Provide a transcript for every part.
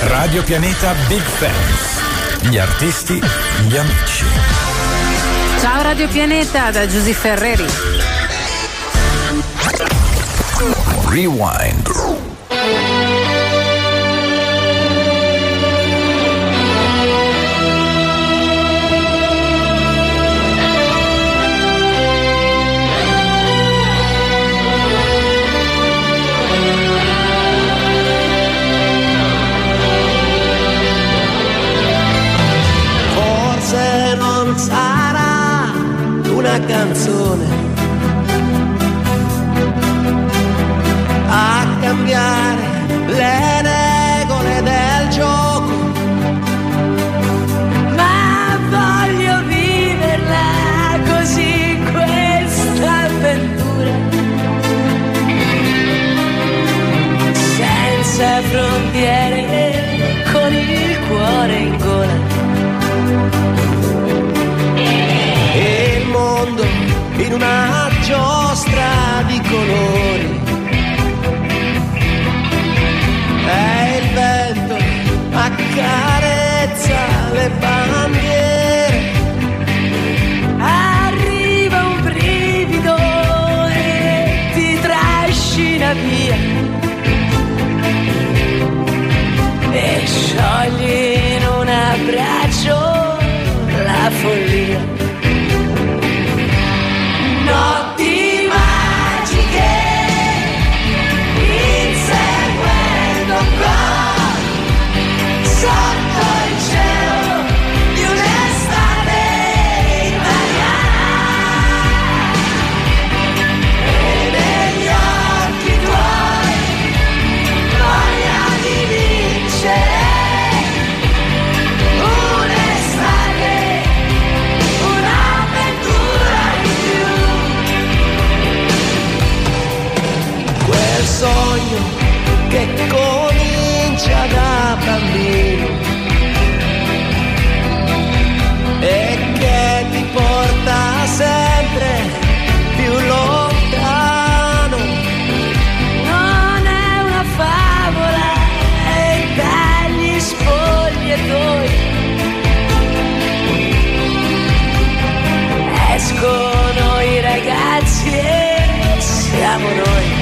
Radio Pianeta Big Fans. Gli artisti, gli amici. Ciao Radio Pianeta da Giusy Ferreri. Rewind. Cambiare le regole del gioco. Ma voglio viverla così questa avventura. Senza frontiere, con il cuore in gola. E il mondo in una giostra di colori. Escono i ragazzi e siamo noi.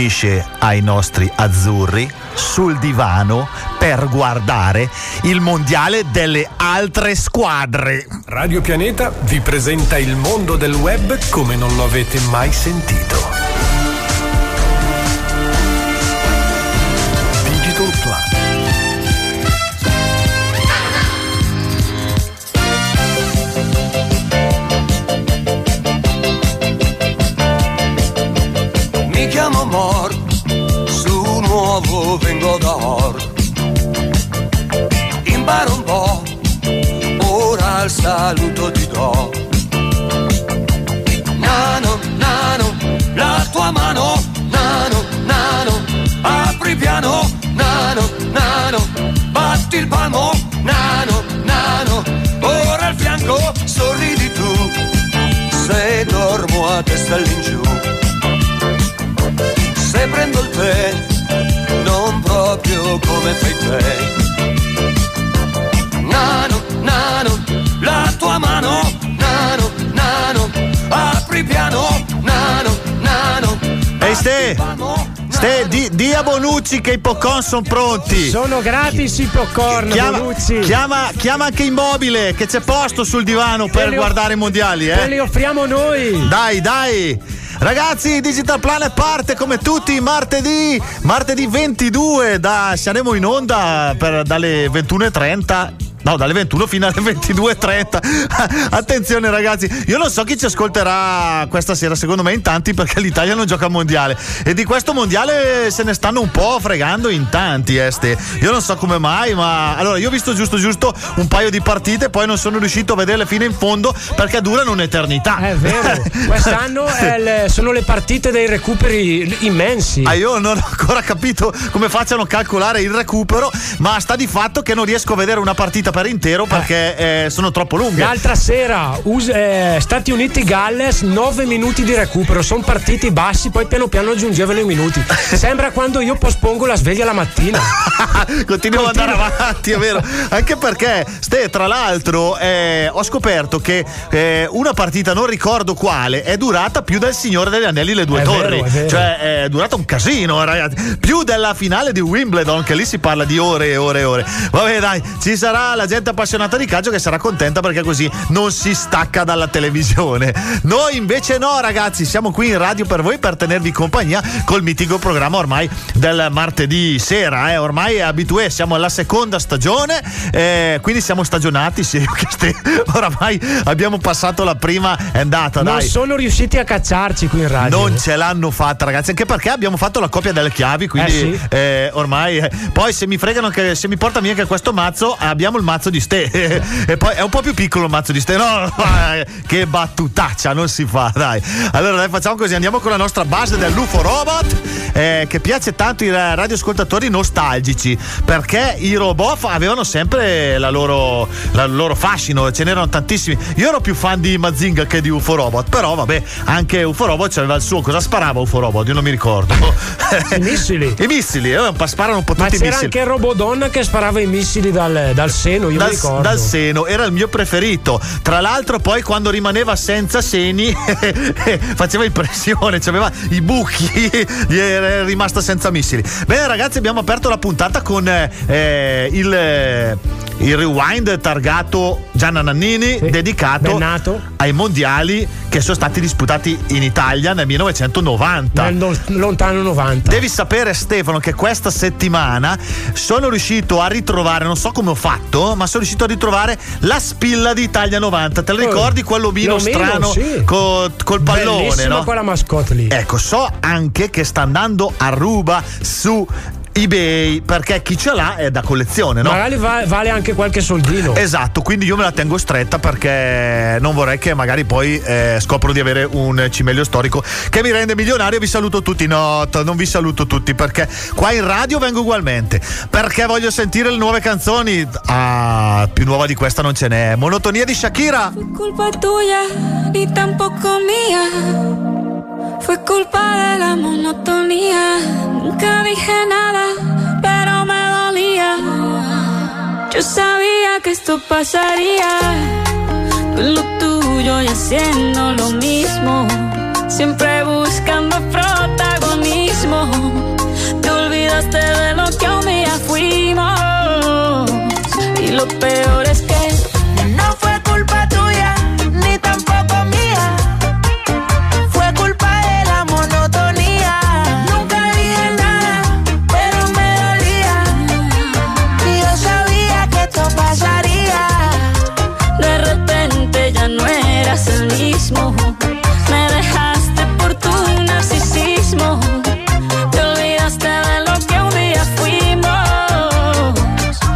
Unisce ai nostri azzurri sul divano per guardare il mondiale delle altre squadre. Radio Pianeta vi presenta il mondo del web come non lo avete mai sentito. Bonucci che i popcorn sono pronti. Sono gratis i popcorn, Chiama, Bonucci. chiama, chiama anche Immobile che c'è posto sul divano per off- guardare i mondiali, eh. li offriamo noi. Dai, dai. Ragazzi, Digital Planet parte come tutti martedì, martedì 22, da, saremo in onda per, dalle 21.30. No, dalle 21 fino alle 22.30. Attenzione ragazzi, io non so chi ci ascolterà questa sera, secondo me in tanti perché l'Italia non gioca al mondiale e di questo mondiale se ne stanno un po' fregando in tanti, este. Io non so come mai, ma allora io ho visto giusto giusto un paio di partite, poi non sono riuscito a vederle fino in fondo perché durano un'eternità. È vero, quest'anno il- sono le partite dei recuperi immensi. Ah, io non ho ancora capito come facciano a calcolare il recupero, ma sta di fatto che non riesco a vedere una partita per intero perché eh, sono troppo lunghe. L'altra sera, us- eh, Stati Uniti-Galles, 9 minuti di recupero. Sono partiti bassi, poi piano piano aggiungevano i minuti. Sembra quando io pospongo la sveglia la mattina. Continuiamo ad andare avanti, è vero. Anche perché, Ste, tra l'altro, eh, ho scoperto che eh, una partita, non ricordo quale, è durata più del Signore degli Anelli le due È torri. vero, è vero. Cioè, è durata un casino, ragazzi. Più della finale di Wimbledon, che lì si parla di ore e ore e ore. Vabbè, dai, ci sarà la gente appassionata di calcio che sarà contenta perché così non si stacca dalla televisione. Noi invece no, ragazzi, siamo qui in radio per voi per tenervi compagnia col mitico programma ormai del martedì sera. Eh. Ormai è abitué, siamo alla seconda stagione, eh, quindi siamo stagionati. Sì, oramai abbiamo passato la prima, è andata, Non dai. sono riusciti a cacciarci qui in radio. Non ce l'hanno fatta, ragazzi. Anche perché abbiamo fatto la coppia delle chiavi. Quindi Eh sì. eh, ormai. eh, poi se mi fregano che se mi porta via anche questo mazzo, abbiamo il mazzo di ste. e poi è un po' più piccolo il mazzo di ste. No, eh, che battutaccia, non si fa, dai. Allora, dai, facciamo così: andiamo con la nostra base dell'UFO Robot. eh, che piace tanto ai radioascoltatori nostalgici. Perché i robot avevano sempre la loro, la- loro fascino, ce n'erano tantissimi. Io ero più fan di Mazinga che di UFO Robot. Però, vabbè, anche UFO Robot aveva il suo. Cosa sparava UFO Robot? Io non mi ricordo. I missili. I missili, eh, sparano un po' Ma tutti i c'era missili. anche il Robodonna che sparava i missili dal, dal seno, io mi Dal, ricordo. dal seno era il mio preferito. Tra l'altro, poi quando rimaneva senza seni, faceva impressione, aveva i buchi, era rimasta senza missili. Bene, ragazzi, abbiamo aperto la puntata con eh, eh, il, eh, il rewind targato Gianna Nannini, Sì, dedicato bennato. ai mondiali che sono stati disputati in Italia nel 1990. Nel no- lontano 90. Devi sapere Stefano che questa settimana sono riuscito a ritrovare, non so come ho fatto, ma sono riuscito a ritrovare la spilla di Italia 90. Te lo Oh, ricordi quell'omino l'omino, strano sì. co- col pallone, Bellissima no? quella mascotte lì. Ecco, so anche che sta andando a ruba su eBay perché chi ce l'ha è da collezione, no? Magari va- vale anche qualche soldino. Esatto, quindi io me la tengo stretta perché non vorrei che magari poi eh, scopro di avere un cimelio storico che mi rende milionario. Vi saluto tutti, no, non vi saluto tutti perché qua in radio vengo ugualmente. Perché voglio sentire le nuove canzoni. Ah, più nuova di questa non ce n'è. Monotonia di Shakira. Fue culpa tuya, ni tampoco mía. Fue culpa de la monotonía. Nunca dije nada, pero me dolía. Yo sabía que esto pasaría. En lo tuyo y haciendo lo mismo. Siempre buscando protagonismo. Te olvidaste de lo que un día fuimos. Y lo peor es que mismo. Me dejaste por tu narcisismo. Te olvidaste de lo que un día fuimos.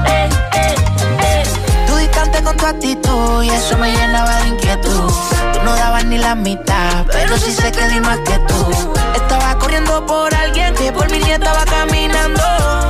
Eh, eh, eh. Tú distante con tu actitud y eso me llenaba de inquietud. Tú no dabas ni la mitad, pero sí sé que di más que tú. Estaba corriendo por alguien que por mí ni estaba caminando.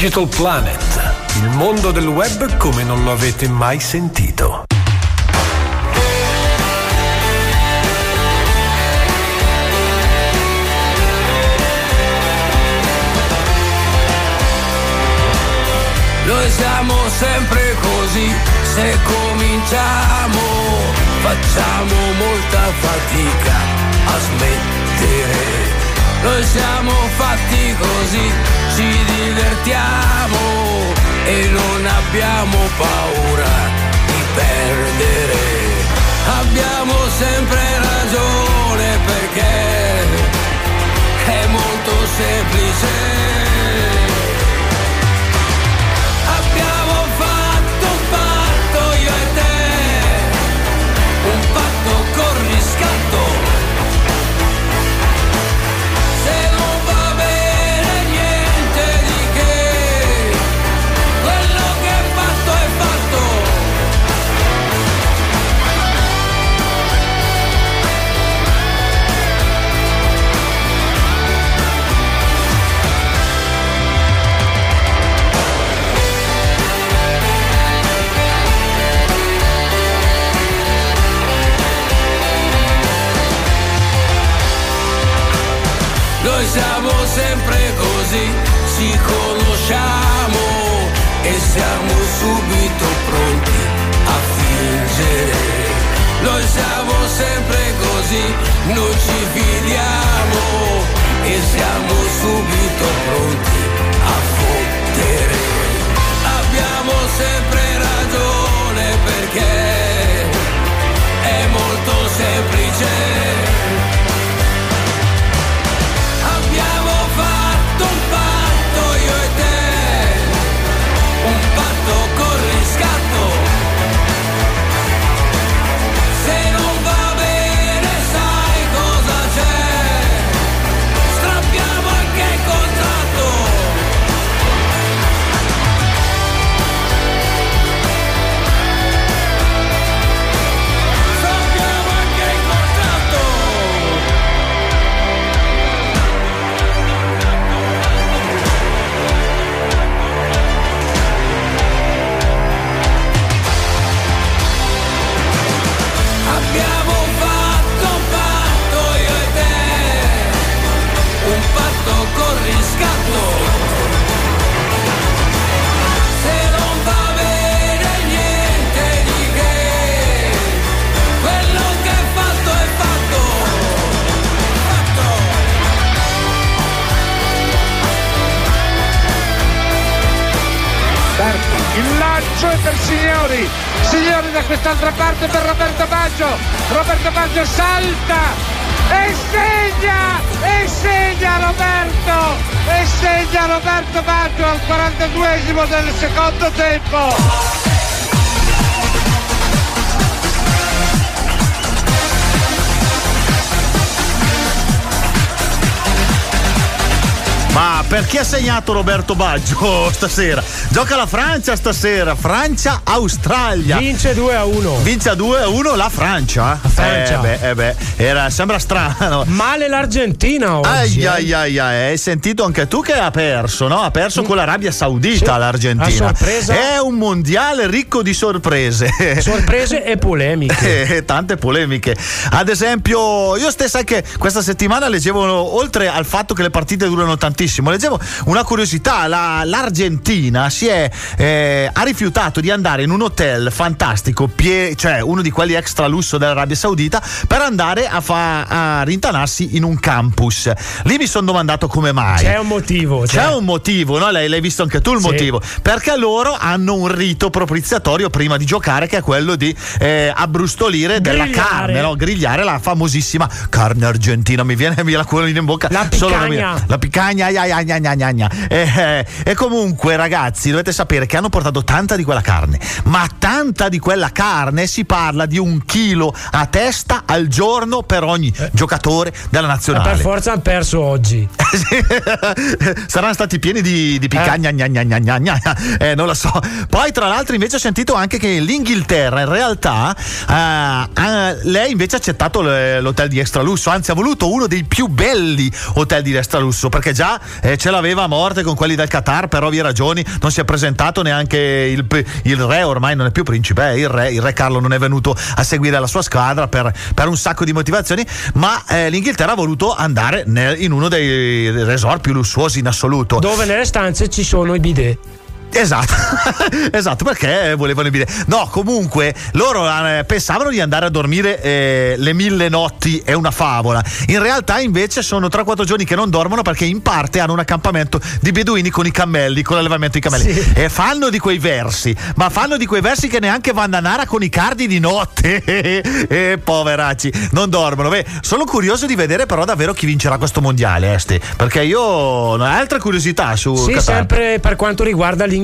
Digital Planet, il mondo del web come non lo avete mai sentito. Noi siamo sempre così, se cominciamo facciamo molta fatica a smettere. Noi siamo fatti così, ci divertiamo e non abbiamo paura di perdere. Abbiamo sempre ragione perché è molto semplice. Siamo sempre così, ci conosciamo e siamo subito pronti a fingere. Noi siamo sempre così, non ci fidiamo e siamo subito pronti a fottere. Abbiamo sempre ragione perché signori, signori da quest'altra parte per Roberto Baggio, Roberto Baggio salta e segna, e segna Roberto, e segna Roberto Baggio al 42esimo del secondo tempo. Ma perché ha segnato Roberto Baggio stasera? Gioca la Francia stasera, Francia-Australia. Vince 2 a 1. Vince a 2 a 1 la Francia. La Francia. Eh beh, eh beh, era- sembra strano. Male l'Argentina oggi. Ai, eh. ai, ai, ai, hai sentito anche tu che ha perso, no? Ha perso con l'Arabia Saudita Sì. l'Argentina. È un mondiale ricco di sorprese. Sorprese e polemiche. Eh, tante polemiche. Ad esempio, io stessa anche questa settimana leggevo, oltre al fatto che le partite durano tantissimo, leggevo una curiosità. La- L'Argentina si è, eh, ha rifiutato di andare in un hotel fantastico, pie- cioè uno di quelli extra lusso dell'Arabia Saudita, per andare a, fa- a rintanarsi in un campus. Lì mi sono domandato come mai. C'è un motivo. C'è cioè- un motivo, no? L'hai, l'hai visto anche tu il Sì. motivo? Perché loro hanno un rito propiziatorio prima di giocare che è quello di eh, abbrustolire della Grigliare. carne, no? Grigliare la famosissima carne argentina. Mi viene la colina in bocca. La picagna. La picagna, ai, ai, ai, ai, ai, ai, ai. Eh, eh, e comunque, ragazzi, dovete sapere che hanno portato tanta di quella carne. Ma tanta di quella carne si parla di un chilo a testa al giorno per ogni giocatore della Ma nazionale. per forza hanno perso oggi. Saranno stati pieni di, di picagna, gna, gna, gna, gna, gna. Eh, non lo so. Poi, tra l'altro, invece, ho sentito anche che l'Inghilterra in realtà eh, lei invece ha accettato l'hotel di extra lusso, anzi, ha voluto uno dei più belli hotel di extra lusso perché già eh, ce l'aveva a morte con quelli del Qatar, per ovvie ragioni non si è presentato neanche il, il re, ormai non è più principe, eh, il re, il re Carlo non è venuto a seguire la sua squadra per, per un sacco di motivazioni, ma eh, l'Inghilterra ha voluto andare nel- in uno dei resort più lussuosi in assoluto. Dove nelle stanze ci sono i bidet. Esatto, esatto, perché volevano dire. No, comunque loro eh, pensavano di andare a dormire eh, le mille notti è una favola. In realtà, invece, sono 3-4 giorni che non dormono perché in parte hanno un accampamento di beduini con i cammelli, con l'allevamento di cammelli. Sì. E fanno di quei versi, ma fanno di quei versi che neanche Vandanara con i cardi di notte. e poveracci, non dormono. Beh, sono curioso di vedere però davvero chi vincerà questo mondiale, Este. Perché io ho altre curiosità su Sì, Qatar. sempre per quanto riguarda l'Inghilterra,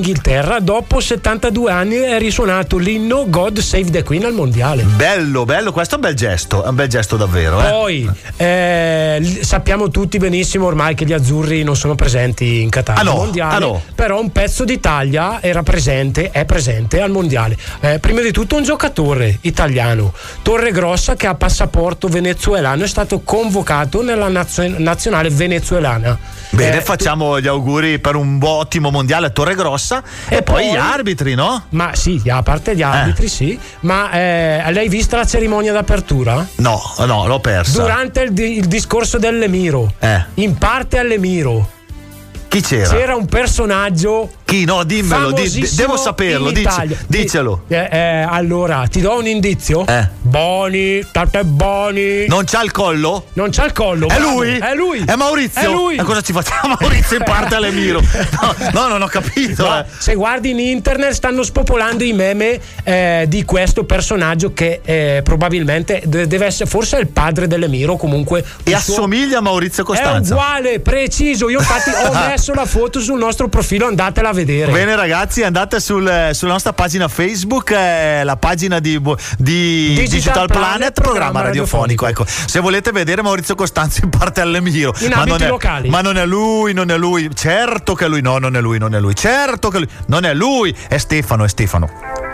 dopo 72 anni è risuonato l'inno God Save the Queen al mondiale. Bello, bello, questo è un bel gesto, è un bel gesto davvero. Eh? Poi eh, sappiamo tutti benissimo ormai che gli azzurri non sono presenti in Qatar Ah no, al mondiale, ah no. però un pezzo d'Italia era presente, è presente al mondiale. Eh, prima di tutto un giocatore italiano, Torre Grossa, che ha passaporto venezuelano, è stato convocato nella nazio- nazionale venezuelana. Bene, Eh, facciamo gli auguri per un buon ottimo mondiale a Torre Grossa e, E poi, poi- gli arbitri, no? Ma sì, a parte gli arbitri, sì. Ma eh, lei vista la cerimonia d'apertura? No, no, l'ho persa. Durante il, il discorso dell'Emiro, Eh. in parte all'Emiro, Chi c'era? c'era un personaggio. Chi? No, dimmelo, di- devo saperlo, dici- dicelo. Eh, eh, allora, ti do un indizio? Eh. Boni, tante boni. Non c'ha il collo? Non c'ha il collo. È bravo, lui? È lui. È Maurizio? È lui. E cosa ci facciamo Maurizio in parte all'Emiro? No, no, non ho capito. No, eh. se guardi in internet stanno spopolando i meme eh, di questo personaggio che eh, probabilmente de- deve essere forse è il padre dell'Emiro comunque E il suo- assomiglia a Maurizio è Costanza. uguale preciso io infatti ho messo la foto sul nostro profilo andatela a vedere Bene ragazzi, andate sul- sulla nostra pagina Facebook, eh, la pagina di, di Digital Digital, Planet, Planet, programma programma radiofonico. Ecco, se volete vedere Maurizio Costanzo in parte all'Emiro, In ma non, è, locali. ma non è lui, non è lui, certo che lui, no, non è lui, non è lui, certo che lui, non è lui, è Stefano, è Stefano.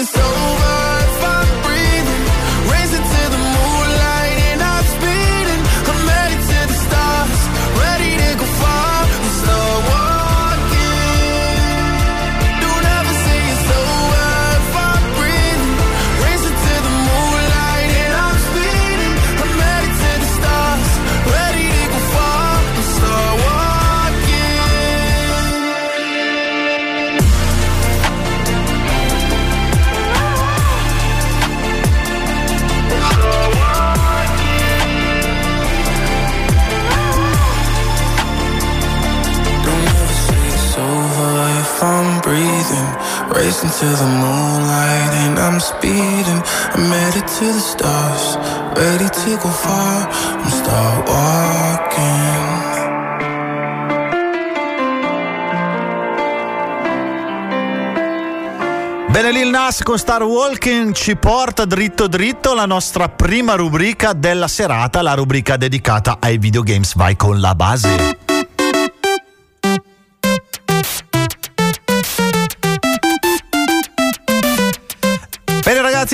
It's over Racing to the moonlight and I'm speeding. I'm headed to the stars, ready to go far. I'm start walking. Bene, Lil Nas con Star Walking ci porta dritto dritto alla nostra prima rubrica della serata, la rubrica dedicata ai videogames. Vai con la base.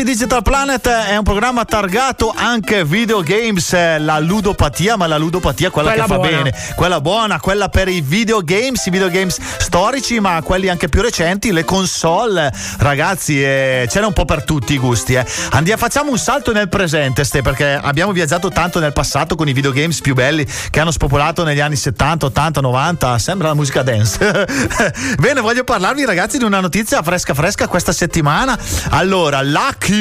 Digital Planet è un programma targato anche videogames, eh, la ludopatia, ma la ludopatia quella, Quella che fa buona. bene, quella buona, quella per i videogames, i videogames storici, ma quelli anche più recenti, le console. Ragazzi, eh, ce n'è un po' per tutti i gusti. Eh. Andiamo, facciamo un salto nel presente, Ste, perché abbiamo viaggiato tanto nel passato con i videogames più belli che hanno spopolato negli anni 70, 80, 90. Sembra la musica dance. Bene, voglio parlarvi, ragazzi, di una notizia fresca fresca questa settimana. Allora,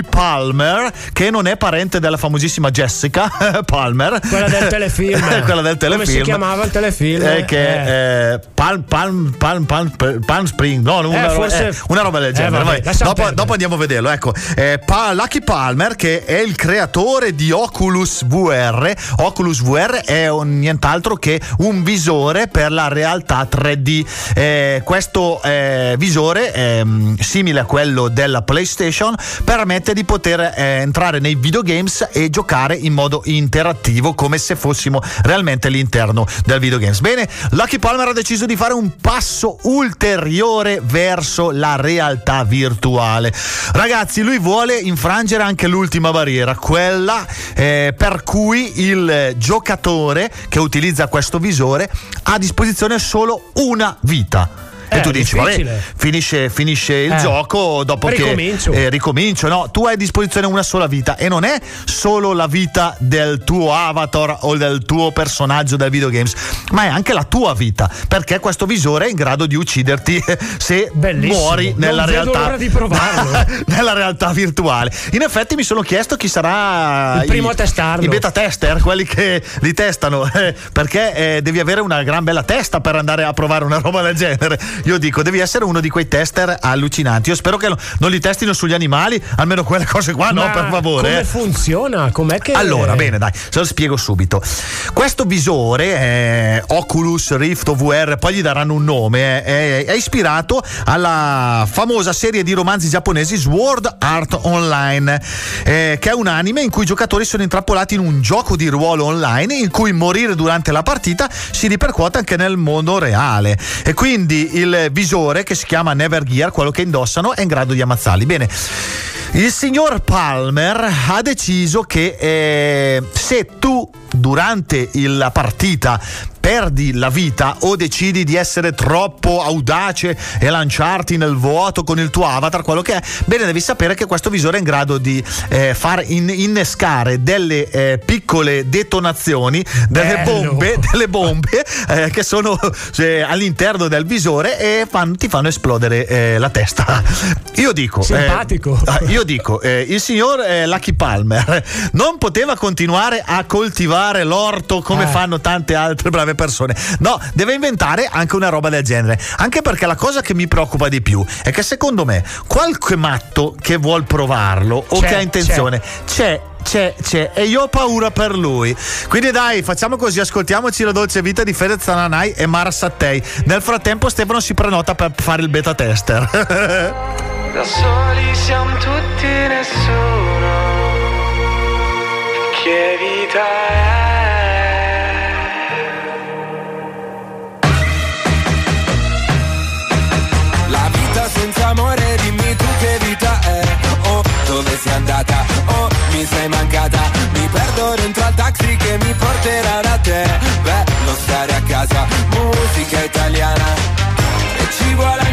Palmer, che non è parente della famosissima Jessica Palmer, Quella del telefilm. quella del telefilm. Come si chiamava il telefilm? Eh, che eh, Palm, Palm, Palm, Palm, Palm Spring, no, una, Eh, forse- eh, una roba del Eh, genere. vabbè, dopo, dopo andiamo a vederlo. Ecco, Eh, Pa- Lucky Palmer, che è il creatore di Oculus VR. Oculus VR è un, nient'altro che un visore per la realtà 3D. Eh, questo eh, visore, ehm, simile a quello della PlayStation, permette di poter eh, entrare nei videogames e giocare in modo interattivo, come se fossimo realmente all'interno del videogames. Bene, Lucky Palmer ha deciso di fare un passo ulteriore verso la realtà virtuale. Ragazzi, lui vuole infrangere anche l'ultima barriera, quella eh, per cui il giocatore che utilizza questo visore ha a disposizione solo una vita. E Eh, tu dici, vabbè, difficile. finisce, finisce il Eh. gioco dopo Ricomincio. che eh, ricomincio. No, tu hai a disposizione una sola vita e non è solo la vita del tuo avatar o del tuo personaggio del videogames, ma è anche la tua vita, perché questo visore è in grado di ucciderti se Bellissimo. muori nella Non vedo realtà l'ora di provarlo. nella realtà virtuale. In effetti mi sono chiesto chi sarà Il primo i- a testarlo. I beta tester, quelli che li testano, eh, perché eh, devi avere una gran bella testa per andare a provare una roba del genere. Io dico, devi essere uno di quei tester allucinanti. Io spero che lo- non li testino sugli animali, almeno quelle cose qua, no, Ma per favore. Come eh. funziona? Com'è che. Allora, bene, dai, se lo spiego subito. Questo visore, eh, Oculus Rift VR, poi gli daranno un nome, eh, è, è ispirato alla famosa serie di romanzi giapponesi Sword Art Online, eh, che è un anime in cui i giocatori sono intrappolati in un gioco di ruolo online in cui morire durante la partita si ripercuote anche nel mondo reale. E quindi il visore, che si chiama Never Gear, quello che indossano, è in grado di ammazzarli. Bene. Il signor Palmer ha deciso che eh, se tu durante la partita perdi la vita o decidi di essere troppo audace e lanciarti nel vuoto con il tuo avatar, quello che è, bene, devi sapere che questo visore è in grado di eh, far in- innescare delle eh, piccole detonazioni, delle Bello. bombe, delle bombe eh, che sono eh, all'interno del visore e fanno- ti fanno esplodere eh, la testa. Io dico, eh, Simpatico. Ah, io dico, il signor Lucky Palmer non poteva continuare a coltivare l'orto come Eh. fanno tante altre brave persone. No, deve inventare anche una roba del genere. Anche perché la cosa che mi preoccupa di più è che secondo me qualche matto che vuol provarlo o C'è, che ha intenzione c'è. C'è, c'è, e io ho paura per lui. Quindi dai, facciamo così, ascoltiamoci la dolce vita di Fedez Zananai e Mara Sattei. Nel frattempo Stefano si prenota per fare il beta tester. Da soli siamo tutti nessuno. Che vita è? Dove sei andata? Oh, mi sei mancata. Mi perdo dentro al taxi che mi porterà da te. Bello stare a casa, musica italiana. E ci vuole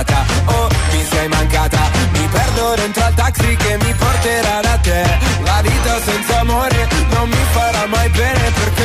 andata? Oh, mi sei mancata. Mi perdo dentro al taxi che mi porterà da te. La vita senza amore non mi farà mai bene perché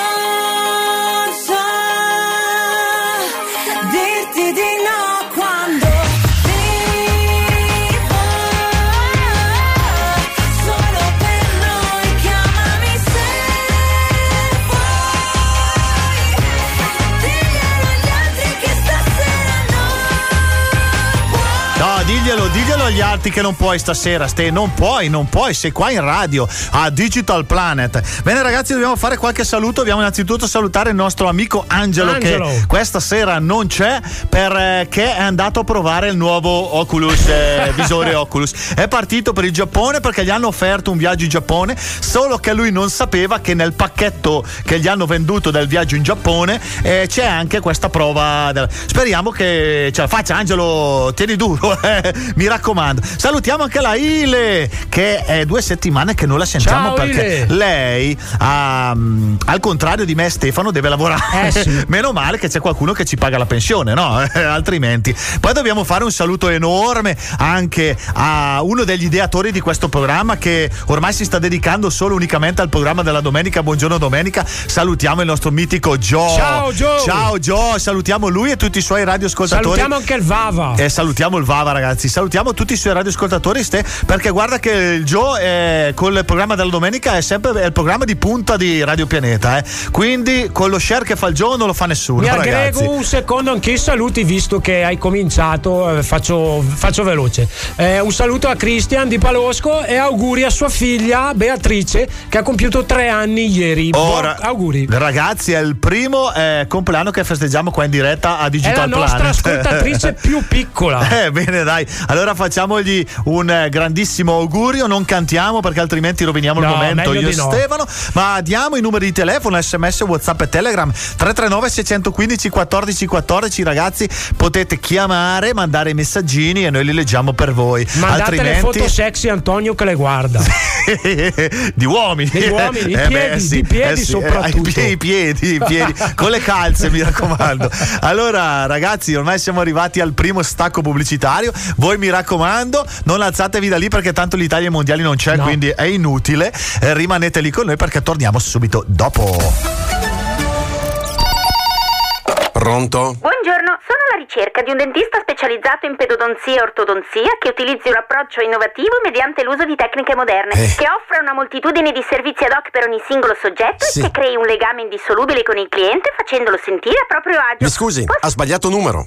diglielo, agli altri che non puoi stasera, Ste, non puoi, non puoi, sei qua in radio a Digital Planet. Bene ragazzi, dobbiamo fare qualche saluto, dobbiamo innanzitutto salutare il nostro amico Angelo, Angelo. che questa sera non c'è perché è andato a provare il nuovo Oculus, eh, visore Oculus. È partito per il Giappone perché gli hanno offerto un viaggio in Giappone, solo che lui non sapeva che nel pacchetto che gli hanno venduto del viaggio in Giappone eh, c'è anche questa prova. del- Speriamo che ce la faccia Angelo, tieni duro, eh, mi raccomando. Salutiamo anche la Ile che è due settimane che non la sentiamo Ciao, perché Ile. lei mm, al contrario di me e Stefano deve lavorare. Eh, sì. Meno male che c'è qualcuno che ci paga la pensione, no? Altrimenti. Poi dobbiamo fare un saluto enorme anche a uno degli ideatori di questo programma che ormai si sta dedicando solo unicamente al programma della domenica. Buongiorno domenica. Salutiamo il nostro mitico Joe. Ciao, Joe. Ciao Joe, salutiamo lui e tutti i suoi radioascoltatori. Salutiamo anche il Vava. E salutiamo il Vava, ragazzi. Salutiamo tutti i suoi radioascoltatori, Ste, perché guarda che il Joe eh, con il programma della domenica è sempre è il programma di punta di Radio Pianeta. Eh. Quindi con lo share che fa il Joe non lo fa nessuno. Mi aggrego un secondo anche i saluti visto che hai cominciato, eh, faccio, faccio veloce. Eh, un saluto a Cristian di Palosco e auguri a sua figlia Beatrice che ha compiuto tre anni ieri. Ora, Buon- auguri. Ragazzi, è il primo eh, compleanno che festeggiamo qua in diretta a È Digital la nostra Planet. ascoltatrice più piccola. Eh, bene, dai. Allora facciamogli un eh, grandissimo augurio. Non cantiamo perché altrimenti roviniamo il No, momento meglio io e no. Stefano. Ma diamo i numeri di telefono, sms, whatsapp e telegram 339 615 14 14. Ragazzi, potete chiamare, mandare i messaggini e noi li leggiamo per voi. Mandate le altrimenti foto sexy Antonio che le guarda. di uomini. Di uomini, i Eh, piedi, di piedi eh, soprattutto. i piedi, i piedi, i piedi, con le calze, mi raccomando. Allora, ragazzi, ormai siamo arrivati al primo stacco pubblicitario. Voi mi raccomando, non alzatevi da lì perché tanto l'Italia ai mondiali non c'è, No. quindi è inutile. Eh, rimanete lì con noi perché torniamo subito dopo. Pronto? Buongiorno, sono alla ricerca di un dentista specializzato in pedodonzia e ortodonzia che utilizzi un approccio innovativo mediante l'uso di tecniche moderne, Eh. che offra una moltitudine di servizi ad hoc per ogni singolo soggetto Sì. e che crei un legame indissolubile con il cliente facendolo sentire a proprio agio. Mi scusi, ha sbagliato numero.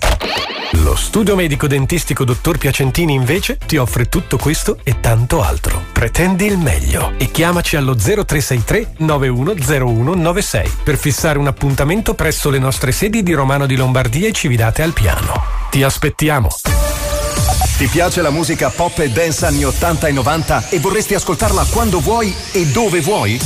Lo studio medico dentistico dottor Piacentini invece ti offre tutto questo e tanto altro. Pretendi il meglio e chiamaci allo 0363 910196 per fissare un appuntamento presso le nostre sedi di Romano di Lombardia e Cividate al Piano. Ti aspettiamo. Ti piace la musica pop e dance anni 80 e 90 e vorresti ascoltarla quando vuoi e dove vuoi?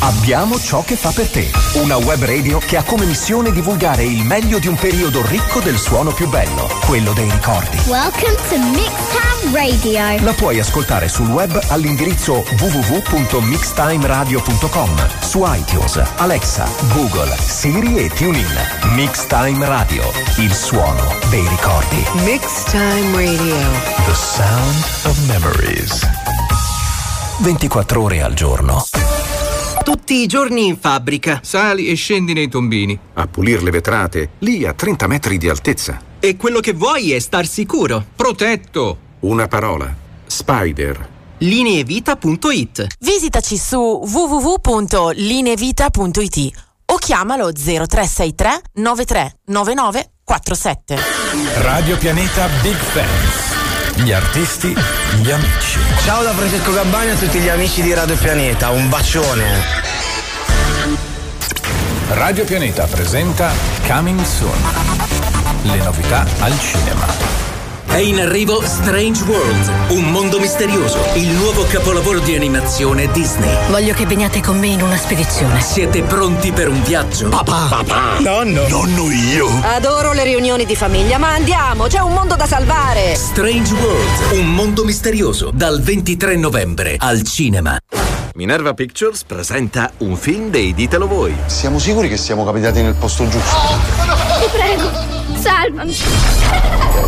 Abbiamo ciò che fa per te. Una web radio che ha come missione divulgare il meglio di un periodo ricco del suono più bello, quello dei ricordi. Welcome to Mixtown Radio. La puoi ascoltare sul web all'indirizzo www.mixtimeradio.com, su iTunes, Alexa, Google, Siri e TuneIn. Mixtime Radio, il suono dei ricordi. Mixtime Radio. The sound of memories. 24 ore al giorno. Tutti i giorni in fabbrica. Sali e scendi nei tombini. A pulire le vetrate, lì a 30 metri di altezza. E quello che vuoi è star sicuro. Protetto. Una parola. Spider. Lineevita.it Visitaci su www.lineevita.it o chiamalo 0363 9399 47. Radio Pianeta Big Fans. Gli artisti, gli amici. Ciao da Francesco Gabbani a tutti gli amici di Radio Pianeta, un bacione. Radio Pianeta presenta Coming Soon. Le novità al cinema. È in arrivo Strange World, un mondo misterioso, il nuovo capolavoro di animazione Disney. Voglio che veniate con me in una spedizione. Siete pronti per un viaggio? Papà! Papà! Nonno! Nonno io! Adoro le riunioni di famiglia, ma andiamo, c'è un mondo da salvare! Strange World, un mondo misterioso, dal 23 novembre al cinema. Minerva Pictures presenta un film dei Ditelo Voi. Siamo sicuri che siamo capitati nel posto giusto? Ti prego, salvami.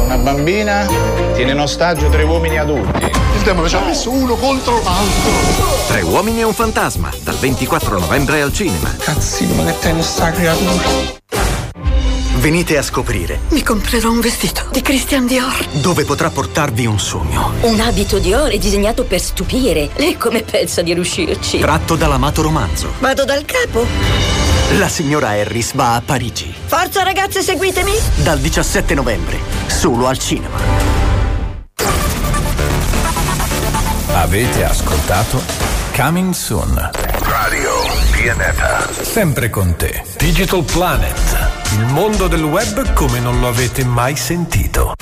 Una bambina tiene in ostaggio tre uomini adulti. Il demone ci ha messo uno contro l'altro. Tre uomini e un fantasma, dal 24 novembre al cinema. Cazzino, ma che tennis sta creatura. Venite a scoprire Mi comprerò un vestito di Christian Dior. dove potrà portarvi un sogno. Un abito Dior è disegnato per stupire. Lei come pensa di riuscirci? Tratto dall'amato romanzo. Vado dal capo. La signora Harris va a Parigi. Forza ragazze, seguitemi. Dal 17 novembre, solo al cinema. Avete ascoltato Coming Soon. Radio Pianeta. Sempre con te. Digital Planet. Il mondo del web come non lo avete mai sentito.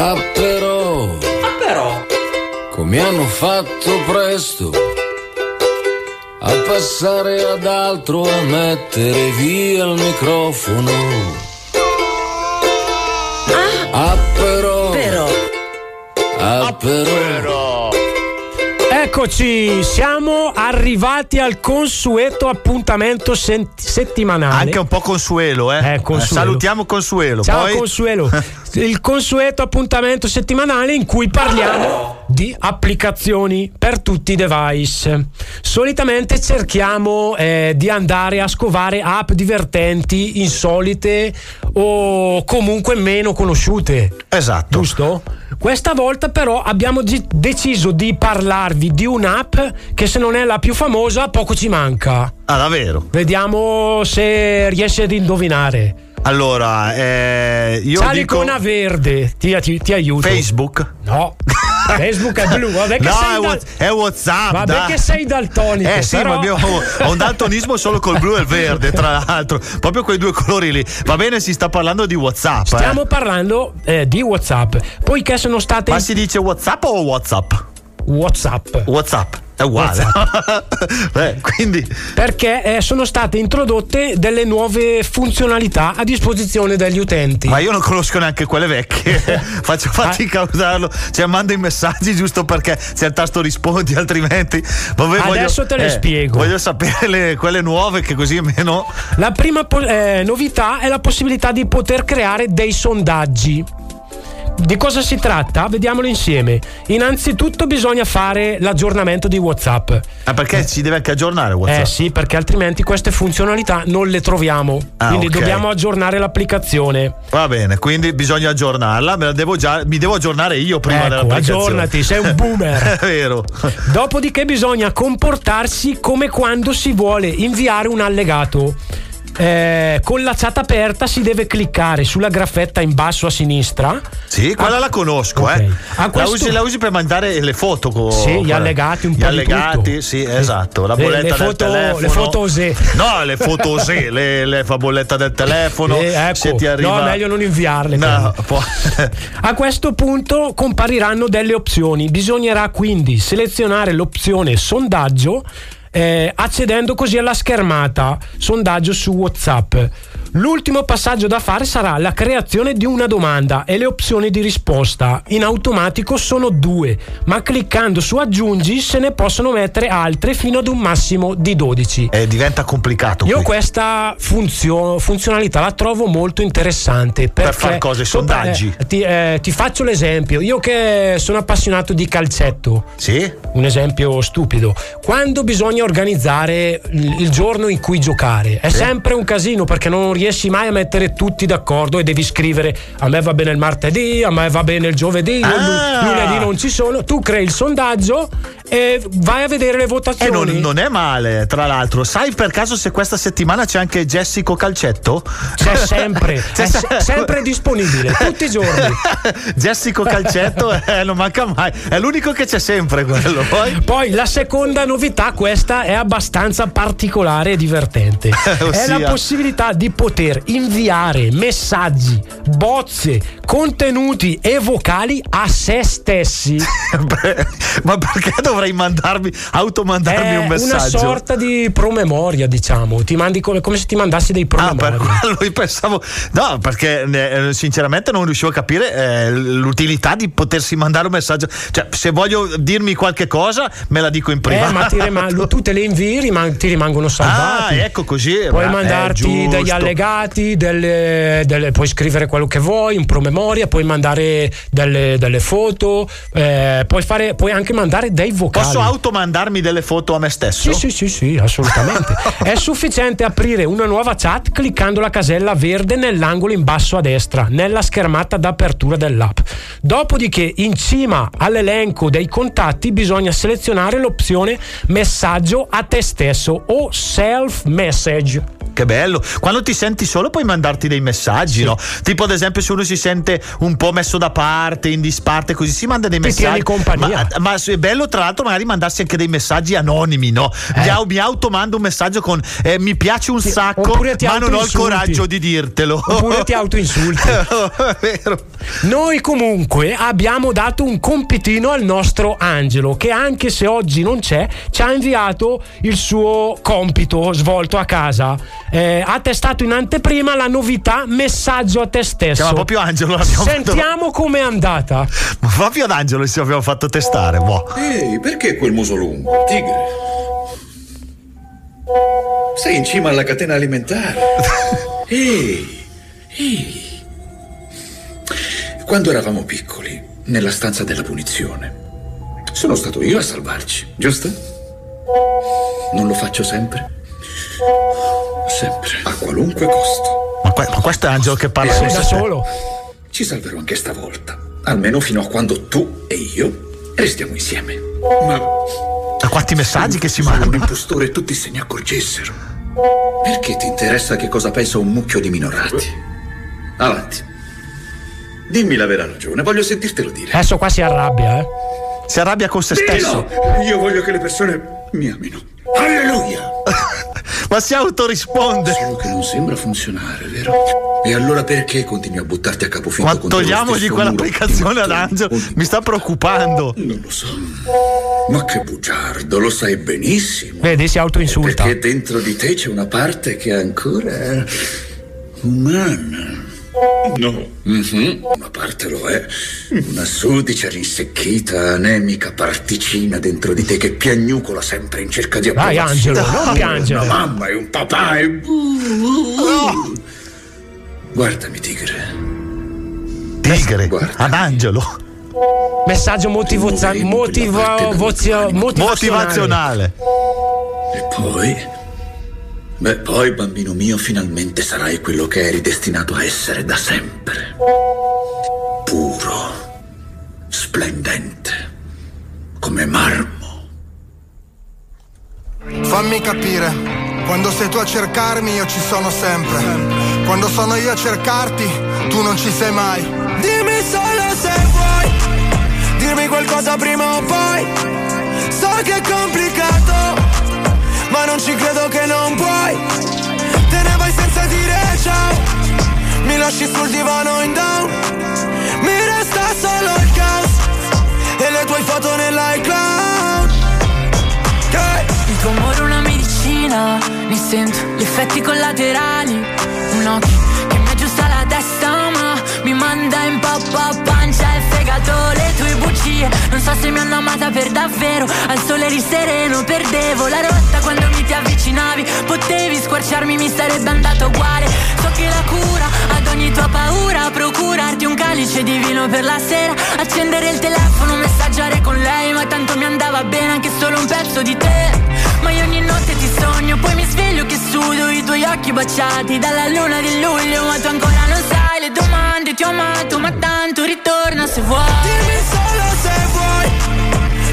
Ah però. Ah però. Come hanno fatto presto a passare ad altro, a mettere via il microfono. Ah, ah però. Però. Ah, però. però. Eccoci, siamo arrivati al consueto appuntamento sen- settimanale. Anche un po' Consuelo, eh. Eh, Consuelo. salutiamo Consuelo. Ciao Poi... Consuelo, il consueto appuntamento settimanale in cui parliamo di applicazioni per tutti i device. Solitamente cerchiamo eh, di andare a scovare app divertenti, insolite o comunque meno conosciute. Esatto. Giusto? Questa volta però abbiamo gi- deciso di parlarvi di un'app che se non è la più famosa poco ci manca. Ah, davvero? Vediamo se riesci ad indovinare. Allora, eh, io C'ha dico verde, ti, ti- ti aiuto. Facebook. No. Facebook è blu, vabbè che No, sei è, dal- è WhatsApp. Vabbè dai. che sei daltonico. Eh sì, però- ma abbiamo ho un daltonismo solo col blu e il verde, tra l'altro. Proprio quei due colori lì. Va bene, si sta parlando di WhatsApp. eh. Stiamo parlando eh, di WhatsApp. Poiché sono state. Ma si dice WhatsApp o WhatsApp? WhatsApp. WhatsApp. È uguale. Eh, quindi Perché eh, sono state introdotte delle nuove funzionalità a disposizione degli utenti. Ma io non conosco neanche quelle vecchie. Faccio fatica a usarlo. Cioè, mando i messaggi giusto perché c'è il tasto rispondi, altrimenti. Vabbè, Adesso voglio, te le eh, spiego. Voglio sapere le- quelle nuove che così almeno. La prima po- eh, novità è la possibilità di poter creare dei sondaggi. Di cosa si tratta? Vediamolo insieme. Innanzitutto bisogna fare l'aggiornamento di WhatsApp. Ah, perché si deve anche aggiornare WhatsApp? Eh sì, perché altrimenti queste funzionalità non le troviamo. Ah, Quindi ok. dobbiamo aggiornare l'applicazione. Va bene, quindi bisogna aggiornarla. Me la devo già, mi devo aggiornare io prima Ecco, dell'applicazione. aggiornati, sei un boomer. È vero. Dopodiché bisogna comportarsi come quando si vuole inviare un allegato. Eh, con la chat aperta si deve cliccare sulla graffetta in basso a sinistra. Sì, quella la conosco, Ok. eh. A La, questo- usi, la usi per mandare le foto. co- Sì, gli allegati, un gli po' di allegati, tutto. sì, esatto. La Le- bolletta le del foto- telefono. le foto osè. No, le foto osè, le, le fa bolletta del telefono. Eh, ecco. Se ti arriva... No, meglio non inviarle. No, poi- A questo punto compariranno delle opzioni. Bisognerà quindi selezionare l'opzione sondaggio, eh, accedendo così alla schermata sondaggio su WhatsApp. L'ultimo passaggio da fare sarà la creazione di una domanda e le opzioni di risposta. In automatico sono due, ma cliccando su aggiungi se ne possono mettere altre fino ad un massimo di 12. Eh, diventa complicato. Io qui. questa funzio- funzionalità la trovo molto interessante Per perché far cosa? I sondaggi? eh, ti, eh, ti faccio l'esempio. Io che sono appassionato di calcetto, Sì? un esempio stupido. Quando bisogna organizzare il, il giorno in cui giocare, è Sì. sempre un casino perché non riesci mai a mettere tutti d'accordo e devi scrivere a me va bene il martedì, a me va bene il giovedì, Ah. lu- lunedì non ci sono. Tu crei il sondaggio e vai a vedere le E votazioni. non, non è male, tra l'altro. Sai per caso se questa settimana c'è anche Jessico Calcetto? C'è sempre, C'è è se- se- sempre disponibile, tutti i giorni. Jessico Calcetto eh, non manca mai. È l'unico che c'è sempre quello. Poi. Poi la seconda novità, questa è abbastanza particolare e divertente. È Ossia? la possibilità di poter inviare messaggi, bozze, contenuti e vocali a se stessi. Beh, Ma perché dovrei mandarmi, automandarmi un una messaggio? sorta di promemoria, diciamo. Ti mandi come, come se ti mandassi dei Ah, per promemoria. quello io pensavo. No, perché eh, sinceramente non riuscivo a capire eh, l'utilità di potersi mandare un messaggio. Cioè, se voglio dirmi qualche cosa, me la dico in privato. Eh, ma ti rimang- tu te le invii, rimang- ti rimangono salvati. Ah, ecco così. Puoi ma mandarti degli allegati, delle- delle- puoi scrivere quello che vuoi, un promemoria, puoi mandare delle, delle foto, eh, puoi, fare, puoi anche mandare dei vocali. Posso automandarmi delle foto a me stesso? Sì, sì, sì, sì, assolutamente. È sufficiente aprire una nuova chat cliccando la casella verde nell'angolo in basso a destra, nella schermata d'apertura dell'app. Dopodiché, in cima all'elenco dei contatti, bisogna selezionare l'opzione messaggio a te stesso o self message. Che bello. Quando ti senti solo puoi mandarti dei messaggi, no? Tipo ad esempio se uno si sente un po' messo da parte, in disparte, così si manda dei Ti messaggi. compagnia. Ma, ma è bello tra l'altro magari mandarsi anche dei messaggi anonimi, no? Eh. Mi, au- mi automando un messaggio con eh, mi piace un sacco, oppure ti ma non ho il coraggio di dirtelo. Oppure ti autoinsulti. Noi comunque abbiamo dato un compitino al nostro Angelo che anche se oggi non c'è ci ha inviato il suo compito svolto a casa. Eh, ha testato in anteprima la novità messaggio a te stesso. Chiama proprio Angelo, l'abbiamo Sentiamo com'è andata. Ma proprio ad Angelo ci abbiamo fatto testare. boh. Ehi, perché quel muso lungo? Tigre. Sei in cima alla catena alimentare. Ehi, ehi. Quando eravamo piccoli, nella stanza della punizione, sono stato io a salvarci, giusto? Non lo faccio sempre? Sempre, a qualunque costo. Ma, que- ma questo è Angelo che parla da se- solo. Ci salverò anche stavolta, almeno fino a quando tu e io restiamo insieme. Ma Da quanti messaggi che si sono un mandano? impostore e tutti se ne accorgessero. Perché ti interessa che cosa pensa un mucchio di minorati? Avanti. Dimmi la vera ragione, voglio sentirtelo dire. Adesso qua si arrabbia, eh. Si arrabbia con se Dillo! stesso. Io voglio che le persone mi amino. Alleluia! Ma si autorisponde. Solo che non sembra funzionare, vero? E allora perché continui a buttarti a capofitto Ma togliamogli quell'applicazione ad Angelo. Mi sta preoccupando. Non lo so. Ma che bugiardo, lo sai benissimo. Vedi, si autoinsulta. Perché dentro di te c'è una parte che è ancora umana. No. Mhm, Una parte lo è. Una sudicia, rinsecchita, anemica particina dentro di te che piagnucola sempre in cerca di Vai, approvazione. Angelo, non piangere. Una mamma e un papà e... Guardami, tigre. Tigre, ad Angelo. Messaggio motivozza- motiva- vozio- motivazionale. Motivazionale. E poi? Beh, poi, bambino mio, finalmente sarai quello che eri destinato a essere da sempre. Puro, splendente, come marmo. Fammi capire, quando sei tu a cercarmi io ci sono sempre. Quando sono io a cercarti, tu non ci sei mai. Dimmi solo se vuoi dirmi qualcosa prima o poi. So che è complicato, ma non ci credo che non puoi. Te ne vai senza dire ciao. Mi lasci sul divano in down. Mi resta solo il caos e le tue foto nell'iCloud. Il tuo amore è una medicina, mi sento gli effetti collaterali. Un occhio che mi aggiusta la testa, ma mi manda in pappa, pancia e fegato. Bugie, non so se mi hanno amata per davvero. Al sole eri sereno, perdevo la rotta quando mi ti avvicinavi. Potevi squarciarmi, mi sarebbe andato uguale. So che la cura ad ogni tua paura, procurarti un calice di vino per la sera, accendere il telefono, messaggiare con lei, ma tanto mi andava bene anche solo un pezzo di te. Ma io ogni notte ti sogno, poi mi sveglio che sudo i tuoi occhi baciati dalla luna di luglio, ma tu ancora non sai le domande, ti ho amato, ma tanto ritorna se vuoi. Dimmi solo se vuoi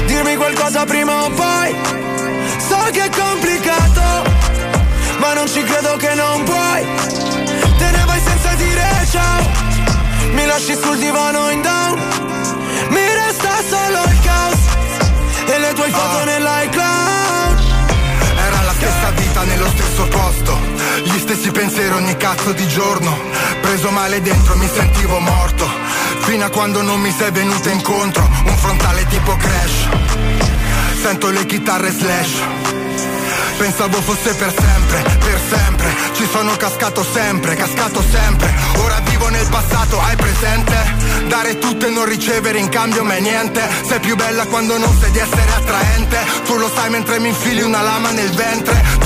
dirmi qualcosa prima o poi. So che è complicato, ma non ci credo che non puoi. Te ne vai senza dire ciao. Mi lasci sul divano in down. Mi resta solo il caos e le tue foto nell'iCloud. Nello stesso posto, gli stessi pensieri ogni cazzo di giorno. Preso male dentro mi sentivo morto, fino a quando non mi sei venuta incontro. Un frontale tipo crash, sento le chitarre slash. Pensavo fosse per sempre, per sempre Ci sono cascato sempre, cascato sempre Ora vivo nel passato, hai presente? Dare tutto e non ricevere in cambio mai niente Sei più bella quando non sai di essere attraente Tu lo sai mentre mi infili una lama nel ventre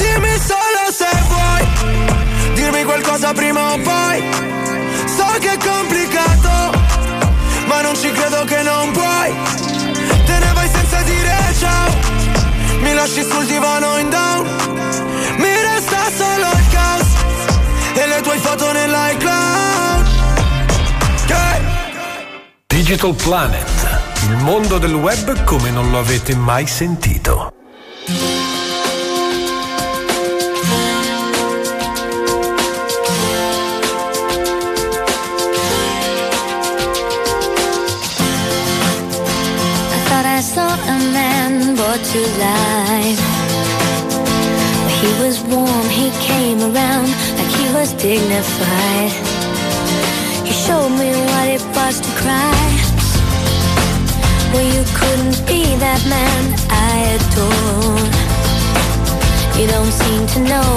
Dimmi solo se vuoi, dirmi qualcosa prima o poi. So che è complicato, ma non ci credo che non puoi. Te ne vai senza dire ciao, mi lasci sul divano in down. Mi resta solo il caos e le tue foto nell'iCloud. Yeah. Digital Planet, il mondo del web come non lo avete mai sentito. Dignified. He showed me what it was to cry. Well, you couldn't be that man I adored. You don't seem to know,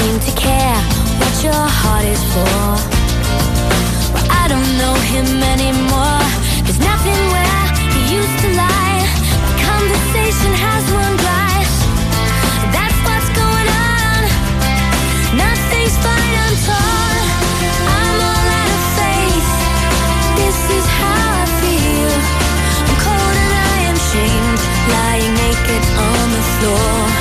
seem to care what your heart is for. Well, I don't know him anymore. There's nothing where he used to lie. My conversation has run Lying on the floor.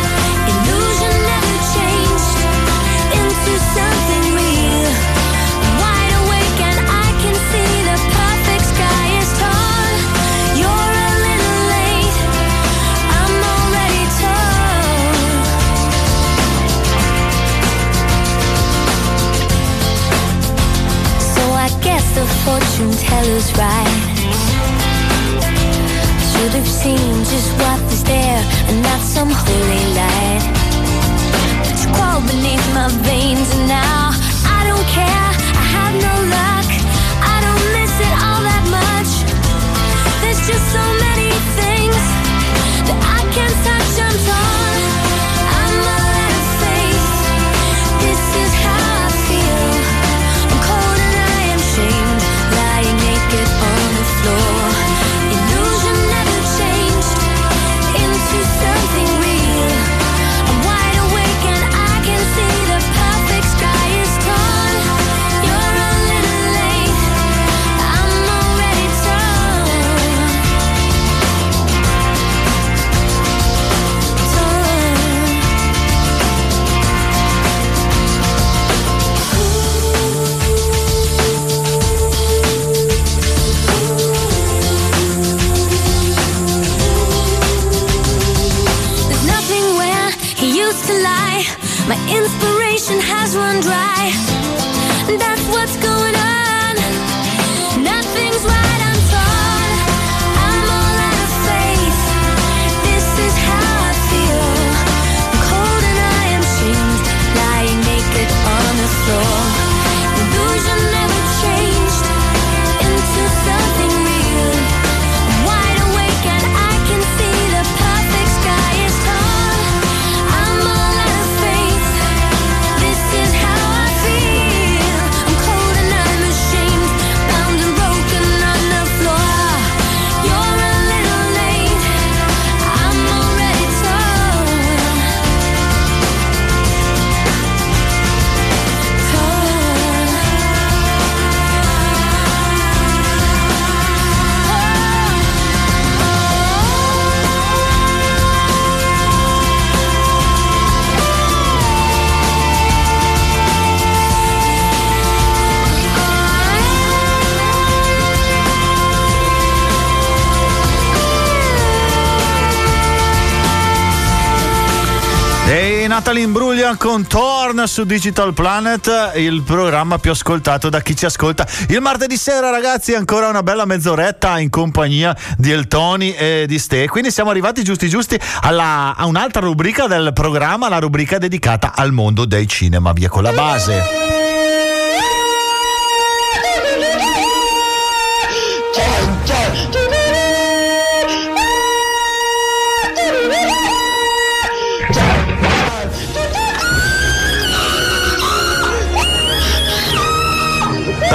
Natalie Imbruglia con Torn su Digital Planet, il programma più ascoltato da chi ci ascolta. Il martedì sera, ragazzi, ancora una bella mezz'oretta in compagnia di Eltoni e di Ste. Quindi siamo arrivati giusti giusti alla- a un'altra rubrica del programma, la rubrica dedicata al mondo dei cinema. Via con la base.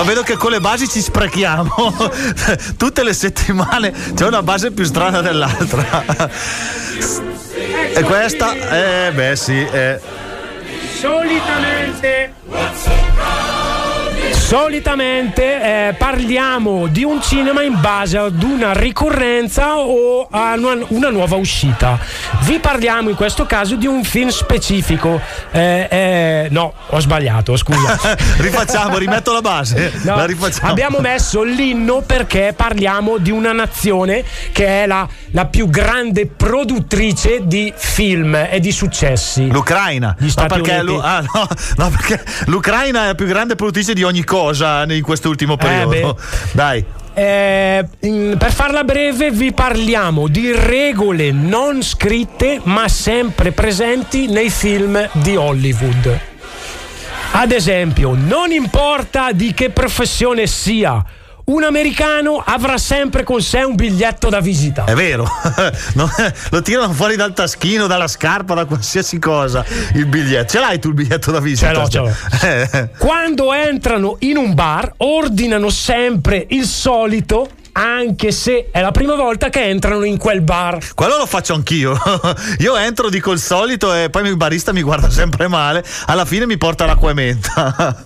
Vedo che con le basi ci sprechiamo. Tutte le settimane c'è una base più strana dell'altra. E questa? Eh beh sì, eh. Solitamente Solitamente eh, parliamo di un cinema in base ad una ricorrenza o a una, una nuova uscita. Vi parliamo in questo caso di un film specifico. Eh, eh, no, ho sbagliato, scusa. Rifacciamo, rimetto la base. No, La rifacciamo. abbiamo messo l'inno perché parliamo di una nazione che è la, la più grande produttrice di film e di successi. L'Ucraina. Gli No, Stati perché, Uniti. l'U- ah, no, no, perché l'Ucraina è la più grande produttrice di ogni cosa in quest'ultimo periodo. beh. Dai. Eh, per farla breve vi parliamo di regole non scritte ma sempre presenti nei film di Hollywood. Ad esempio, non importa di che professione sia, un americano avrà sempre con sé un biglietto da visita. È vero, No, lo tirano fuori dal taschino, dalla scarpa, da qualsiasi cosa. Il biglietto. Ce l'hai tu il biglietto da visita? Ce l'ho, ce l'ho. Eh. Quando entrano in un bar, ordinano sempre il solito, anche se è la prima volta che entrano in quel bar. Quello lo faccio anch'io. Io entro, dico il solito e poi il barista mi guarda sempre male. Alla fine mi porta l'acqua e menta.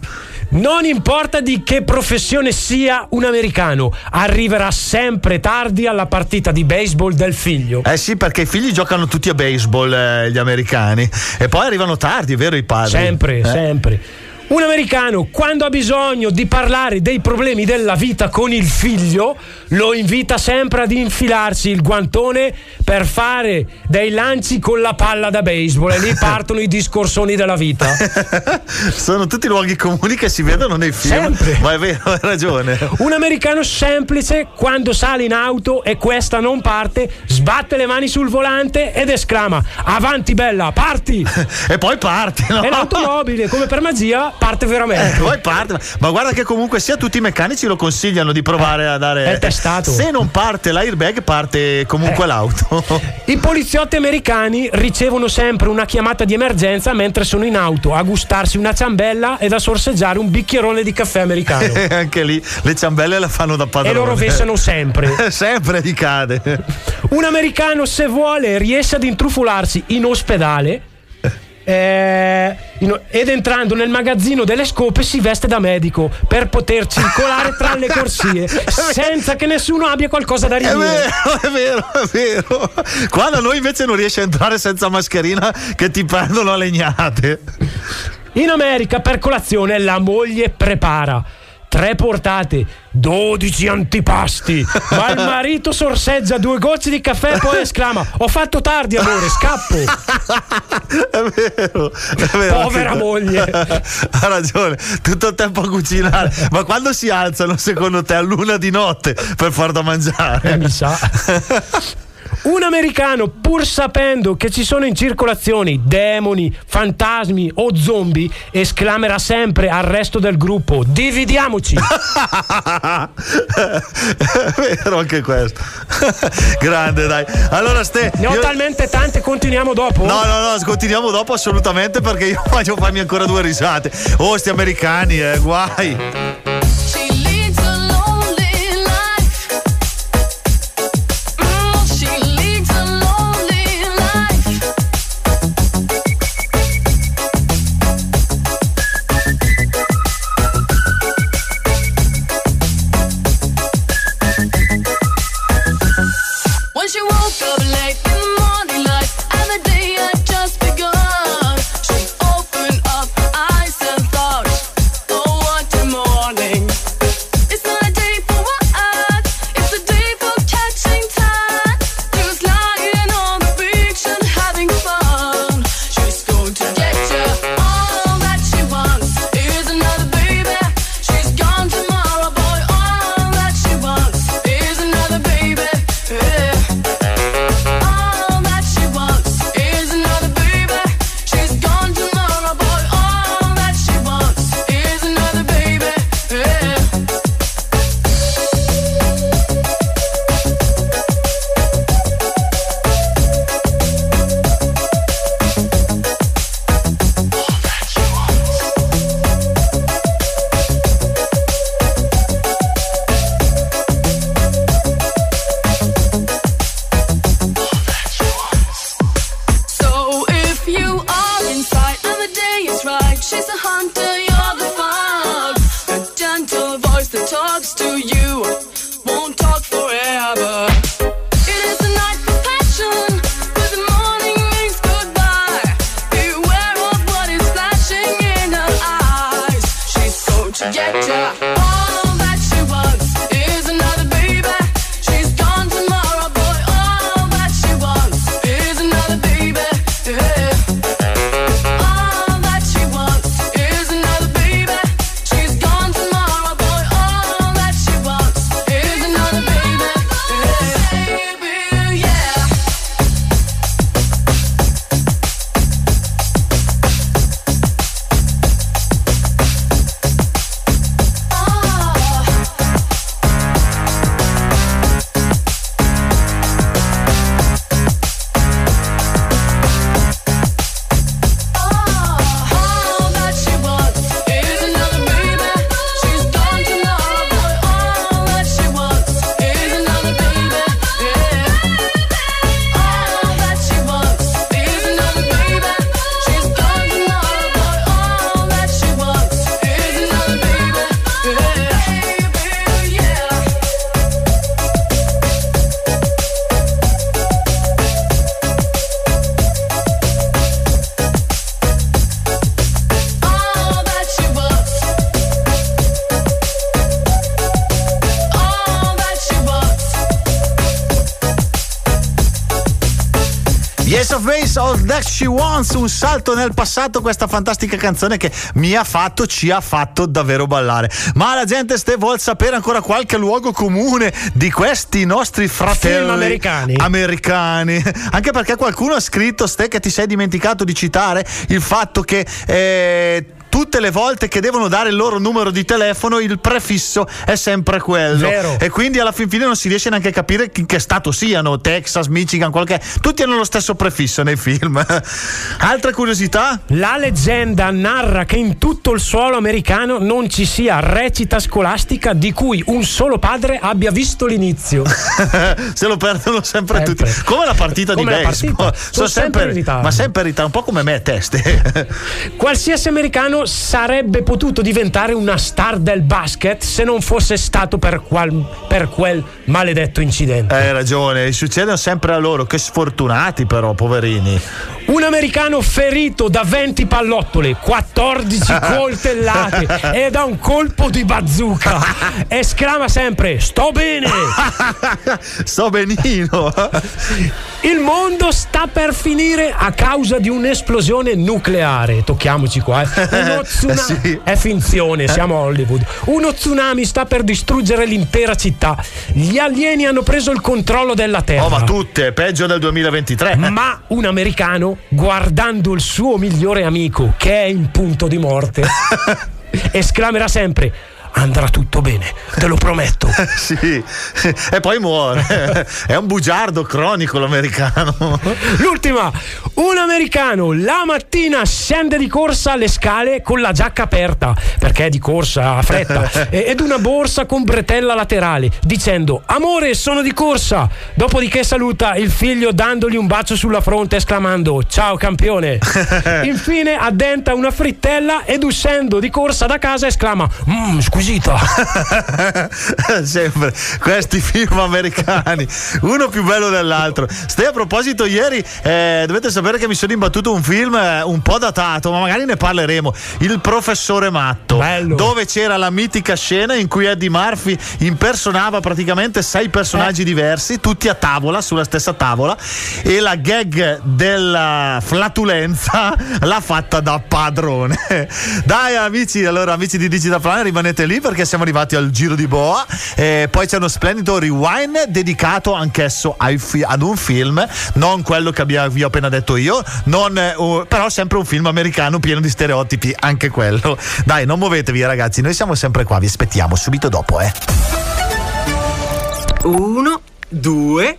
Non importa di che professione sia un americano, arriverà sempre tardi alla partita di baseball del figlio. Eh sì, perché i figli giocano tutti a baseball, eh, gli americani. E poi arrivano tardi, vero, i padri. Sempre, Eh? sempre. Un americano, quando ha bisogno di parlare dei problemi della vita con il figlio, lo invita sempre ad infilarsi il guantone per fare dei lanci con la palla da baseball e lì partono i discorsoni della vita. Sono tutti luoghi comuni che si vedono nei film. Sempre. Ma è vero, hai ragione. Un americano semplice, quando sale in auto e questa non parte, sbatte le mani sul volante ed esclama: Avanti, bella, parti! e poi parti, no? E l'automobile, come per magia, parte veramente. Eh, poi parte. Ma guarda che comunque sia tutti i meccanici lo consigliano di provare a dare. è testato. Se non parte l'airbag, parte comunque Eh. l'auto. I poliziotti americani ricevono sempre una chiamata di emergenza mentre sono in auto a gustarsi una ciambella ed a sorseggiare un bicchierone di caffè americano. E anche lì le ciambelle la fanno da padrone. E lo rovesciano sempre. sempre gli cade. Un americano, se vuole, riesce ad intrufolarsi in ospedale. Eh, ed entrando nel magazzino delle scope si veste da medico per poter circolare tra le corsie senza che nessuno abbia qualcosa da È ridire. vero, è vero, è vero. Qua da noi invece non riesci a entrare senza mascherina che ti prendono a legnate. In America per colazione la moglie prepara tre portate, 12 antipasti, ma il marito sorseggia due gocce di caffè e poi esclama: Ho fatto tardi, amore, scappo. È vero, è vero. Povera moglie. Ha ragione, tutto il tempo a cucinare. Ma quando si alzano, secondo te, a luna di notte per far da mangiare? Eh, mi sa. Un americano, pur sapendo che ci sono in circolazione demoni, fantasmi o zombie, esclamerà sempre al resto del gruppo: Dividiamoci! È vero anche questo. Grande, dai. Allora, Ste. Ne ho io- talmente tante, continuiamo dopo. No, no, no, continuiamo dopo assolutamente perché io voglio farmi ancora due risate. Oh, sti americani, eh, guai. She's a hunter, you're the fox. A gentle voice that talks to you. Un salto nel passato, questa fantastica canzone che mi ha fatto, ci ha fatto davvero ballare. Ma la gente ste vuol sapere ancora qualche luogo comune di questi nostri fratelli americani. americani. Anche perché qualcuno ha scritto, ste che ti sei dimenticato di citare il fatto che eh, tutte le volte che devono dare il loro numero di telefono il prefisso è sempre quello Vero. e quindi alla fin fine non si riesce neanche a capire in che stato siano Texas, Michigan, qualche tutti hanno lo stesso prefisso nei film altre curiosità? La leggenda narra che in tutto il suolo americano non ci sia recita scolastica di cui un solo padre abbia visto l'inizio. se lo perdono sempre, tutti come la partita Come di baseball partita. Sono sempre in ritardo. ma sempre in ritardo un po' come me a teste Qualsiasi americano sarebbe potuto diventare una star del basket se non fosse stato per, qual- per quel maledetto incidente. hai ragione succedono sempre a loro che sfortunati però poverini Un americano ferito da 20 pallottole, 14 coltellate e da un colpo di bazooka. Esclama sempre: Sto bene! sto benino. Il mondo sta per finire a causa di un'esplosione nucleare. Tocchiamoci qua. eh. Uno tsuna- sì. È finzione, siamo a Hollywood. Uno tsunami sta per distruggere l'intera città. Gli alieni hanno preso il controllo della Terra. oh ma tutte peggio del 2023 Ma un americano, guardando il suo migliore amico che è in punto di morte, esclamerà sempre: Andrà tutto bene, te lo prometto. sì, e poi muore. È un bugiardo cronico l'americano. L'ultima, un americano la mattina scende di corsa alle scale con la giacca aperta perché è di corsa a fretta ed una borsa con bretella laterale dicendo amore sono di corsa dopodiché saluta il figlio dandogli un bacio sulla fronte esclamando ciao campione infine addenta una frittella ed uscendo di corsa da casa esclama mmm squisita Sempre. Questi film americani, uno più bello dell'altro. Stai a proposito, ieri eh, dovete sapere che mi sono imbattuto un film eh, un po' datato, ma magari ne parleremo. Il professore Matto, dove c'era la mitica scena in cui Eddie Murphy impersonava praticamente sei personaggi diversi, tutti a tavola, sulla stessa tavola, e la gag della flatulenza l'ha fatta da padrone. Dai, amici, allora, amici di Digital Planet, rimanete lì perché siamo arrivati al giro di boa. E poi c'è uno splendido rewind dedicato anch'esso fi- ad un film, non quello che abbia- vi ho appena detto io, non, uh, però sempre un film americano pieno di stereotipi, anche quello. Dai, non muovetevi, ragazzi, noi siamo sempre qua, vi aspettiamo subito dopo, eh. Uno, due,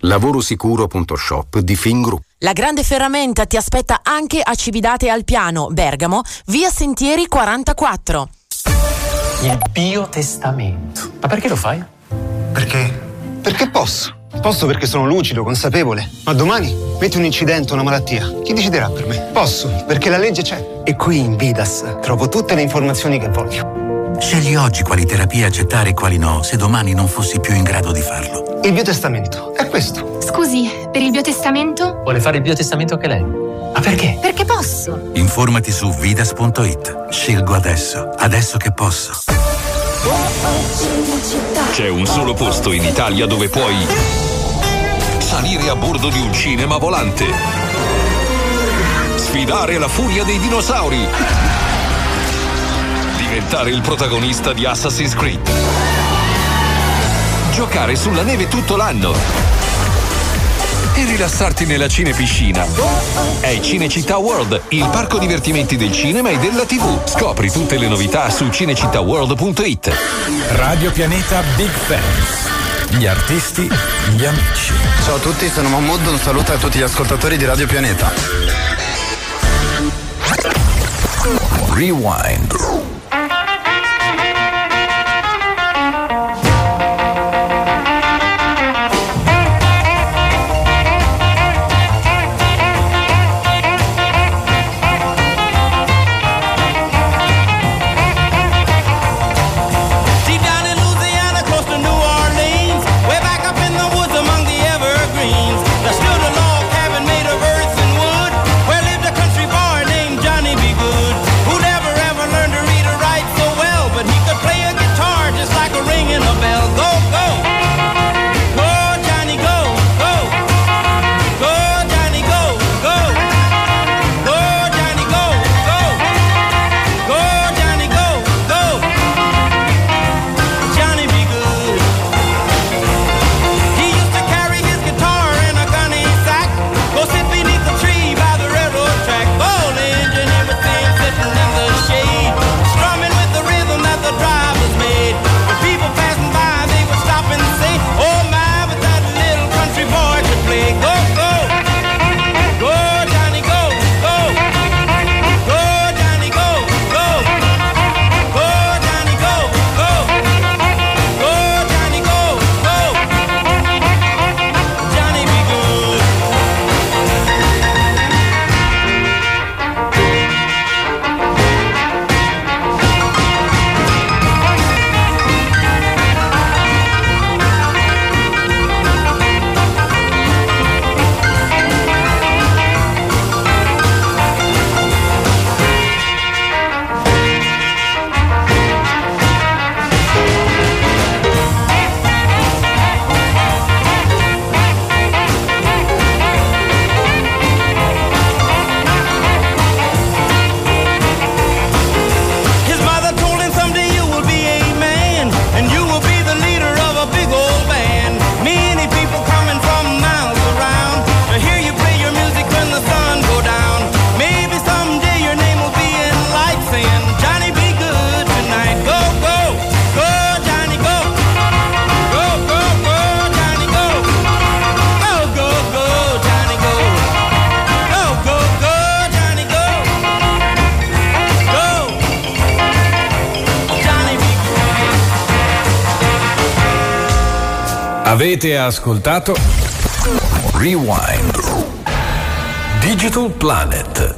Lavorosicuro.shop di Fingroup. La grande ferramenta ti aspetta anche a Cividate al Piano, Bergamo, via Sentieri 44. Il biotestamento. Ma perché lo fai? Perché? Perché posso. Posso perché sono lucido, consapevole. Ma domani metti un incidente, una malattia. Chi deciderà per me? Posso, perché la legge c'è. E qui in Vidas trovo tutte le informazioni che voglio. Scegli oggi quali terapie accettare e quali no, se domani non fossi più in grado di farlo. Il biotestamento questo. Scusi, per il biotestamento? Vuole fare il biotestamento anche lei? Ma perché? Perché posso. Informati su vidas.it. Scelgo adesso, adesso che posso. C'è un solo posto in Italia dove puoi salire a bordo di un cinema volante, sfidare la furia dei dinosauri, diventare il protagonista di Assassin's Creed, giocare sulla neve tutto l'anno e rilassarti nella cinepiscina. È Cinecittà World, il parco divertimenti del cinema e della TV. Scopri tutte le novità su cinecittàworld.it. Radio Pianeta Big Fans. Gli artisti, gli amici. Ciao a tutti, sono Mahmood, un saluto a tutti gli ascoltatori di Radio Pianeta. Rewind. Avete ascoltato Rewind. Digital Planet.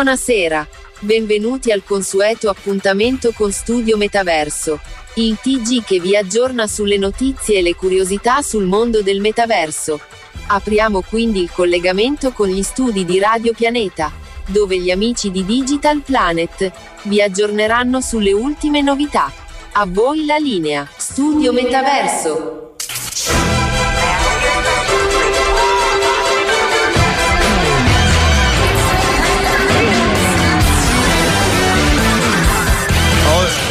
Buonasera. Benvenuti al consueto appuntamento con Studio Metaverso. Il TG che vi aggiorna sulle notizie e le curiosità sul mondo del metaverso. Apriamo quindi il collegamento con gli studi di Radio Pianeta, dove gli amici di Digital Planet vi aggiorneranno sulle ultime novità. A voi la linea, Studio Metaverso.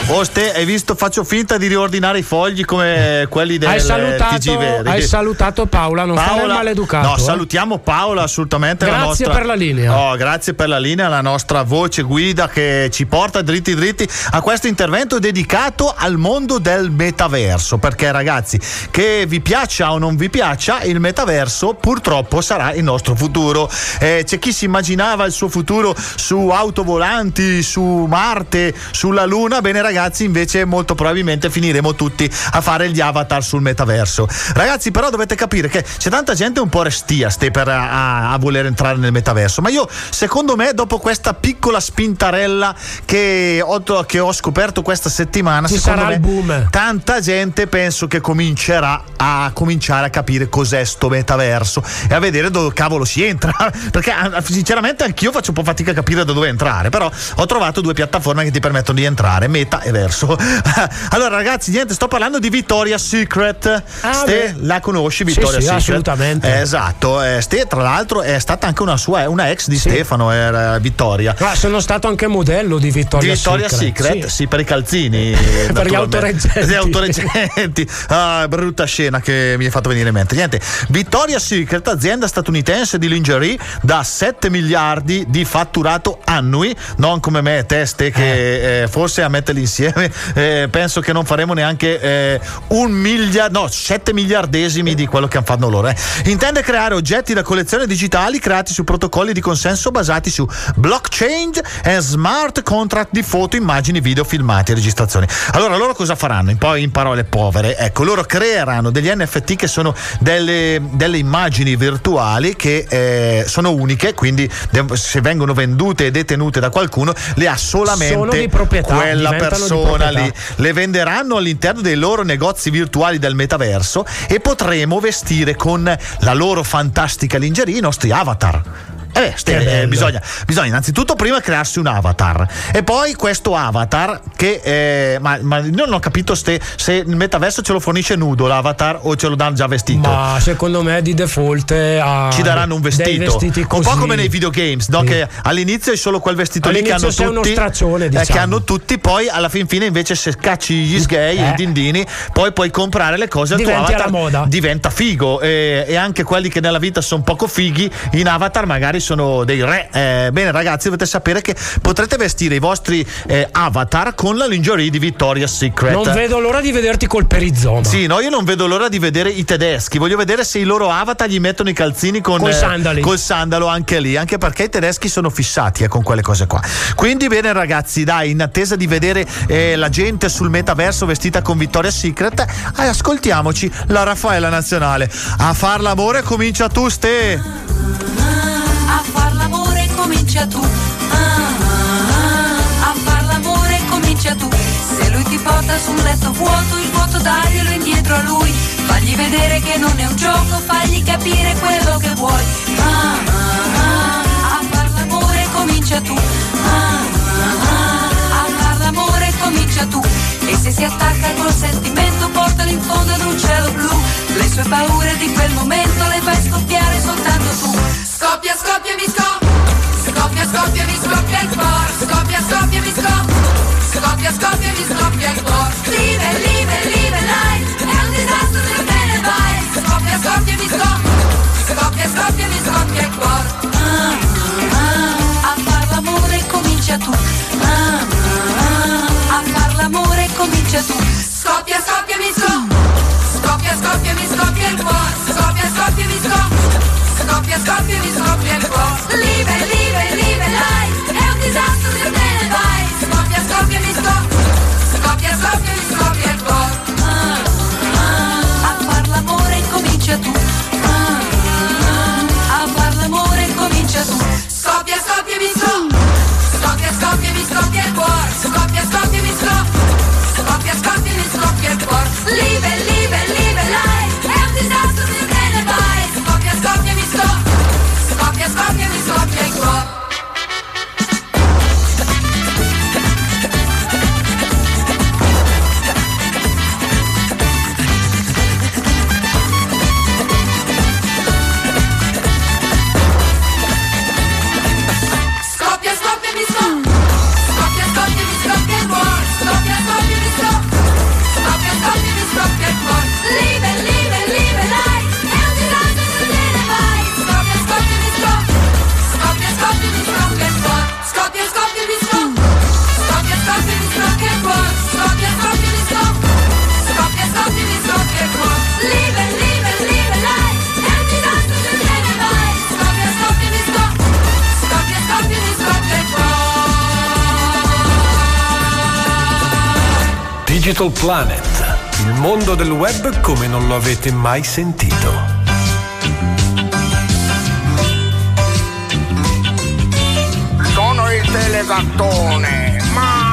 Oh, Ste, hai visto? Faccio finta di riordinare i fogli come quelli del Hai salutato, TG Veri. hai salutato Paola, non fare il maleducato. No, eh. salutiamo Paola assolutamente. la Grazie nostra- per la linea. Oh, grazie per la linea, la nostra voce guida che ci porta dritti dritti a questo intervento dedicato al mondo del metaverso. Perché ragazzi, che vi piaccia o non vi piaccia, il metaverso purtroppo sarà il nostro futuro. Eh, c'è chi si immaginava il suo futuro su autovolanti, su Marte, sulla Luna. Bene ragazzi, invece molto probabilmente finiremo tutti a fare gli avatar sul metaverso. Ragazzi, però dovete capire che c'è tanta gente un po' restia ste per a, a voler entrare nel metaverso. Ma io, secondo me, dopo questa piccola spintarella che ho, che ho scoperto questa settimana, Ci sarà me, il boom. tanta gente penso che comincerà a cominciare a capire cos'è sto metaverso e a vedere dove cavolo si entra. Perché sinceramente anch'io faccio un po' fatica a capire da dove entrare. Però ho trovato due piattaforme che ti permettono di entrare, meta e verso. allora, ragazzi, niente, sto parlando di Victoria's Secret. Ste, beh. la conosci Sì, Victoria's sì, Secret? assolutamente. Eh, esatto. eh, Ste, tra l'altro, è stata anche una sua, una ex di Stefano, era Vittoria. Ah, sono stato anche modello di Vittoria, Di Victoria's Secret, Sì. sì. per i calzini. Per gli autoreggenti. Gli autoreggenti. Ah, brutta scena che mi hai fatto venire in mente. Niente, Victoria's Secret, azienda statunitense di lingerie da 7 miliardi di fatturato annui, non come me, teste che eh, forse a metterli insieme eh, penso che non faremo neanche eh, un miliardo, no, 7 miliardesimi di quello che fanno loro. eh. Intende creare oggetti da collezione digitali creati su protocolli di consenso basati su blockchain e smart contract di foto, immagini, video, filmati e registrazioni. Allora, loro cosa faranno? In, poi in parole povere, ecco, loro creeranno degli NFT che sono delle, delle immagini virtuali che eh, sono uniche, quindi de- se vengono vendute e detenute da qualcuno, le ha solamente di proprietà, quella di persona lì. Le venderanno all'interno dei loro negozi virtuali del metaverso e potremo vestire con la loro fantastica lingerie i nostri avatar. Eh, ste- eh, bisogna, bisogna innanzitutto prima crearsi un avatar e poi questo avatar che eh, ma, ma io non ho capito ste- se il metaverso ce lo fornisce nudo l'avatar o ce lo danno già vestito Ma secondo me di default eh, ha ci daranno un vestito, un po' come nei videogames no? Sì. che all'inizio è solo quel vestito lì che All'inizio hanno sei uno tutti straccione, eh, diciamo. che hanno tutti poi alla fin fine invece se cacci gli sgay Eh. i dindini poi puoi comprare le cose al tuo avatar moda. diventa figo e, e anche quelli che nella vita sono poco fighi in avatar magari sono dei re Eh, bene ragazzi dovete sapere che potrete vestire i vostri eh, avatar con la lingerie di Victoria's Secret Non vedo l'ora di vederti col perizoma. sì, no, io non vedo l'ora di vedere i tedeschi. Voglio vedere se i loro avatar gli mettono i calzini con Coi eh, sandali. col sandalo anche lì, anche perché i tedeschi sono fissati eh, con quelle cose qua. Quindi, bene, ragazzi, dai, in attesa di vedere eh, la gente sul metaverso vestita con Victoria's Secret, eh, ascoltiamoci la Raffaella Nazionale. A far l'amore comincia tu, Ste. Far l'amore comincia tu. Ah, ah, ah. a far l'amore comincia tu. Se sola sul letto vuoto, il vuoto daglielo indietro a lui. Fagli vedere che non è un gioco, fagli capire quello che vuoi. Ah, a far l'amore comincia tu. Ah, a far l'amore comincia tu. E se si attacca col sentimento, portalo in fondo ad un cielo blu. Le sue paure di quel momento le fai scoppiare soltanto tu. Scoppia, scoppia, mi scoppia. Scoppia, scoppia, mi scoppia il cuore. Scoppia, scoppia, mi scoppia. Scoppia, scoppia, mi scoppia il cuore. Live, live, live life. È un disastro se te ne vai. Scoppia, scoppia, mi scoppia. Scoppia, scoppia, mi scoppia il cuore. Ah, ah, ah. a far l'amore comincia tu. Ah, ah, ah. a far l'amore comincia tu. Scoppia, scoppia, mi scoppia. Scoppia, scoppia, mi scoppia il cuore. Scoppia, scoppia, mi scoppia. Scoppia, scoppia, mi scoppia il cuore. Live, live, live life. È un disastro se te ne vai. Scoppia, scoppia, mi scoppia. Scoppia, scoppia, mi scoppia il cuore. Ah, ah, a far l'amore comincia tu. Digital Planet, il mondo del web come non lo avete mai sentito. Sono il telegattone.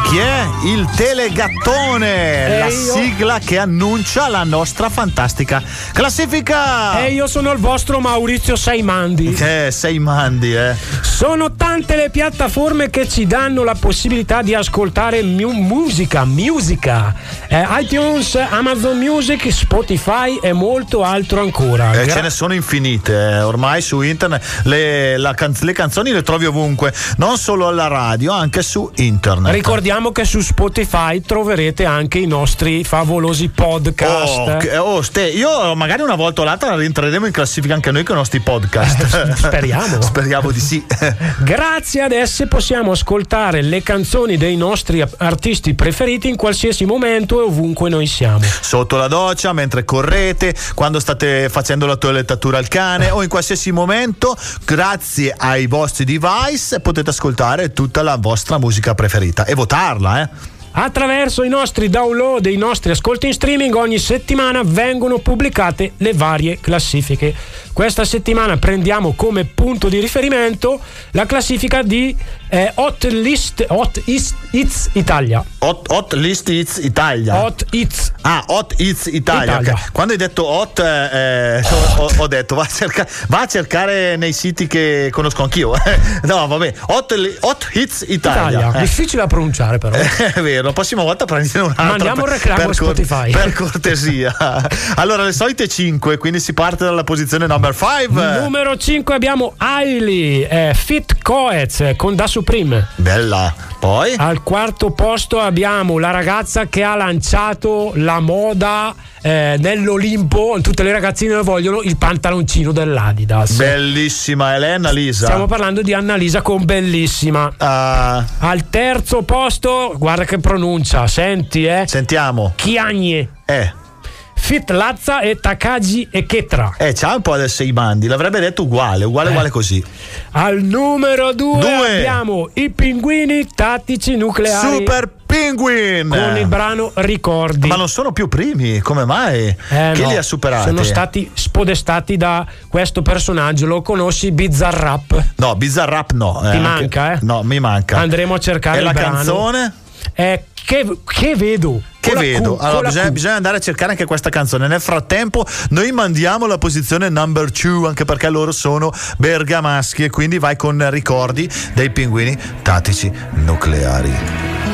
Chi è il Telegattone? E la io? sigla che annuncia la nostra fantastica classifica. E io sono il vostro Maurizio Saimandi. Che sei mandi, eh. Sono tante le piattaforme che ci danno la possibilità di ascoltare mu- musica, musica. Eh, iTunes, Amazon Music, Spotify e molto altro ancora. Eh, Gra- ce ne sono infinite, eh. ormai su internet le, la canz- le canzoni le trovi ovunque, non solo alla radio, anche su internet. Ricordiamo che su Spotify troverete anche i nostri favolosi podcast. Oh, oh, Ste, io magari una volta o l'altra rientreremo in classifica anche noi con i nostri podcast. Eh, speriamo. Speriamo di sì. Grazie ad esse possiamo ascoltare le canzoni dei nostri artisti preferiti in qualsiasi momento e ovunque noi siamo. Sotto la doccia, mentre correte, quando state facendo la toilettatura al cane o in qualsiasi momento, grazie ai vostri device potete ascoltare tutta la vostra musica preferita e votarla, eh. Attraverso i nostri download e i nostri ascolti in streaming ogni settimana vengono pubblicate le varie classifiche. Questa settimana prendiamo come punto di riferimento la classifica di eh, Hot List Hot Is- Hits Italia. Hot, hot List Hits Italia. Hot Hits. Ah, Hot Hits Italia. Italia. ok. Quando hai detto Hot, eh, eh, ho, ho detto va a, cerca- va a cercare nei siti che conosco anch'io. no, vabbè. Hot, hot Hits Italia. Italia. Eh. Difficile da pronunciare però. È vero, la prossima volta prendine un altro. Mandiamo per- un reclamo per a Spotify. Per cortesia. allora, le solite 5, quindi si parte dalla posizione number 5. Numero 5 abbiamo Hailey, eh, Fit Coez eh, con Da Supreme. Bella. Poi? Al quarto posto abbiamo la ragazza che ha lanciato la moda eh, nell'Olimpo. Tutte le ragazzine vogliono il pantaloncino dell'Adidas. Bellissima Elena Lisa. Stiamo parlando di Annalisa con bellissima. Ah. Al terzo posto, guarda che pronuncia, senti eh. Sentiamo. Chiagne. Eh. Fit Lazza e Takagi e Ketra. Eh, c'ha un po' del sei mandi, l'avrebbe detto uguale, uguale, Eh. uguale così. Al numero 2 Due. abbiamo i pinguini tattici nucleari. Super Penguin! Con il brano Ricordi. Ma non sono più primi, come mai? Eh, che no, li ha superati? Sono stati spodestati da questo personaggio. Lo conosci, Bizarrap? No, Bizarrap no. Ti manca, eh? No, mi manca. Andremo a cercare E il la brano. canzone? Eh, che, che vedo? Che vedo? Q, Allora, bisogna, bisogna andare a cercare anche questa canzone. Nel frattempo, noi mandiamo la posizione number two, anche perché loro sono bergamaschi. E quindi vai con ricordi dei pinguini tattici nucleari.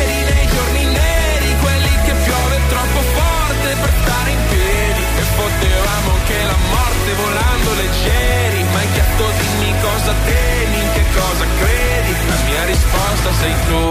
risposta sei tu ti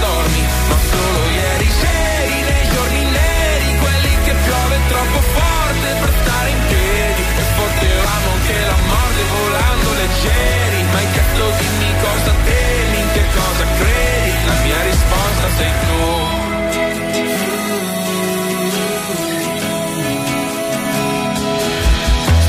Dormi Ma solo ieri sei nei giorni neri Quelli che piove troppo forte per stare in piedi. E potevamo che la morte volando leggeri Ma hai chiesto dimmi cosa temi, in che cosa credi? La mia risposta sei tu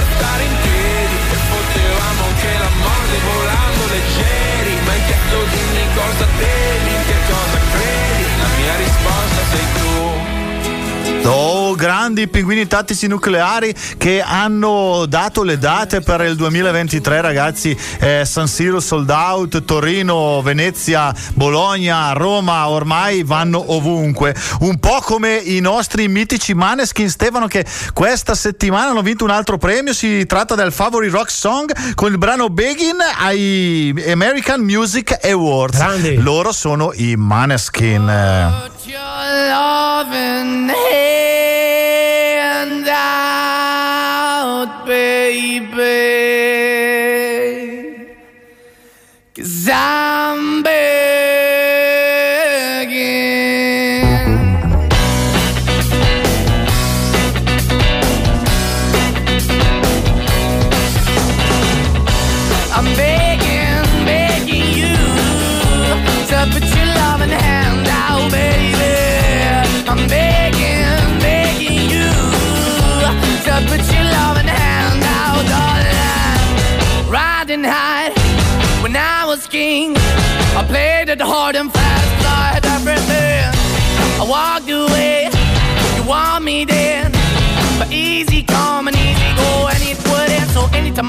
per stare in piedi E potevamo che la morte volando leggeri. Ma hai chiesto dimmi cosa temi, in che cosa credi? La mia risposta sei tu Oh, grandi pinguini tattici nucleari che hanno dato le date per il 2023, ragazzi. Eh, San Siro sold out, Torino, Venezia, Bologna, Roma, ormai vanno ovunque. Un po' come i nostri mitici Maneskin Stefano che questa settimana hanno vinto un altro premio. Si tratta del Favorite Rock Song con il brano Begin ai American Music Awards. Loro sono i Maneskin. Eh. your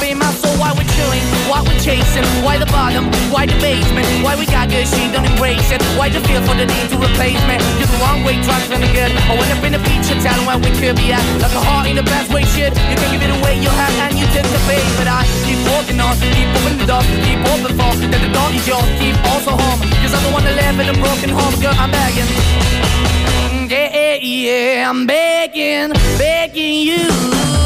be my soul. Why we're chilling, why we're chasing, why the bottom, why the basement, why we got good, she don't embrace it. Why the feel for the need to replace me? You're the wrong way, trying to the good. I went up in the feature town where we could be at, like a heart in the best way, shit. You can give it away, you have, and you tend to pay, but I keep walking on, keep moving the door, keep open for that the door is yours, keep also home, cause I'm the one that live in a broken home, girl, I'm begging. Yeah, Yeah, yeah, I'm begging, begging you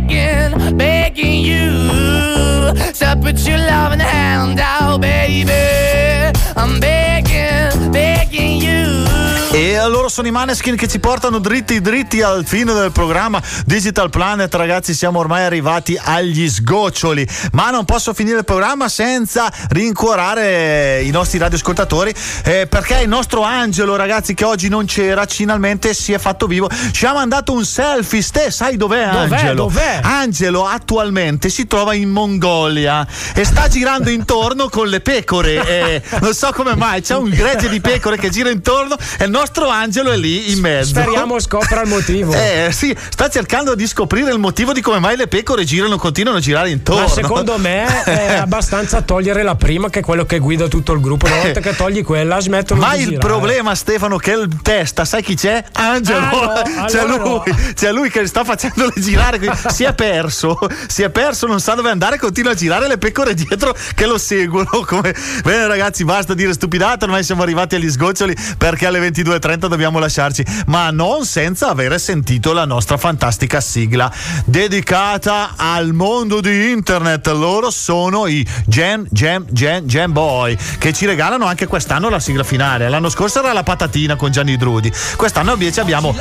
begging you to put your loving hand out, baby. I'm begging, begging you. E loro sono i Maneskin che ci portano dritti dritti al fine del programma Digital Planet, ragazzi, siamo ormai arrivati agli sgoccioli, ma non posso finire il programma senza rincuorare i nostri radioascoltatori eh, perché il nostro Angelo, ragazzi, che oggi non c'era, finalmente si è fatto vivo, ci ha mandato un selfie. Ste, sai dov'è, Dov'è, Angelo? dov'è? Angelo attualmente si trova in Mongolia e sta girando intorno con le pecore. eh, non so come mai, c'è un gregge di pecore che gira intorno e il nostro Angelo è lì in mezzo. Speriamo scopra il motivo. Eh sì, sta cercando di scoprire il motivo di come mai le pecore girano, continuano a girare intorno. Ma secondo me è abbastanza togliere la prima, che è quello che guida tutto il gruppo. Una volta che togli quella, smettono Ma di il girare. problema, Stefano, che il testa, sai chi c'è? Angelo. Ah, no, c'è, allora lui, c'è lui che sta facendole girare. si è perso, si è perso, non sa dove andare, continua a girare le pecore dietro che lo seguono. Come... Bene, ragazzi, basta dire stupidate. Ormai siamo arrivati agli sgoccioli perché alle 22.30 dobbiamo lasciarci, ma non senza avere sentito la nostra fantastica sigla dedicata al mondo di internet. Loro sono i Jam Jam Jam Jam Boy che ci regalano anche quest'anno la sigla finale. L'anno scorso era la patatina con Gianni Drudi. Quest'anno invece abbiamo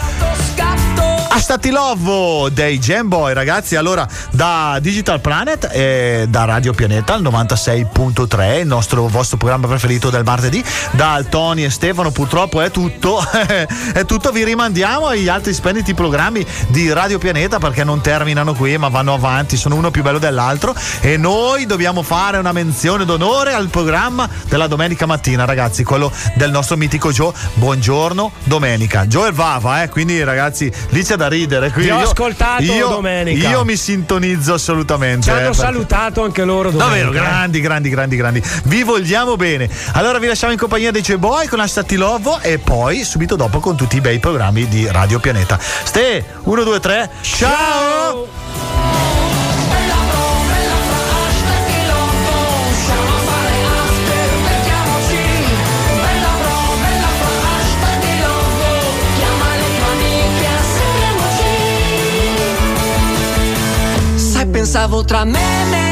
Astati Love dei Jam Boy, ragazzi. Allora, da Digital Planet e da Radio Pianeta al 96.3, il nostro vostro programma preferito del martedì. Da Tony e Stefano, purtroppo è tutto. è tutto. Vi rimandiamo agli altri splendidi programmi di Radio Pianeta perché non terminano qui, ma vanno avanti. Sono uno più bello dell'altro. E noi dobbiamo fare una menzione d'onore al programma della domenica mattina, ragazzi. Quello del nostro mitico Joe. Buongiorno, domenica. Joe e Vava, eh. Quindi, ragazzi, lì c'è da ridere. Quindi Ti ho io- ascoltato io, domenica. Io mi sintonizzo assolutamente. Ci hanno eh, perché- salutato anche loro. Davvero, domenica. grandi, grandi, grandi, grandi. Vi vogliamo bene. Allora vi lasciamo in compagnia dei J-Boy con Hashtag Lovo e poi subito dopo con tutti i bei programmi di Radio Pianeta. Ste, 1, 2, 3, ciao! Sai, pensavo tra me e me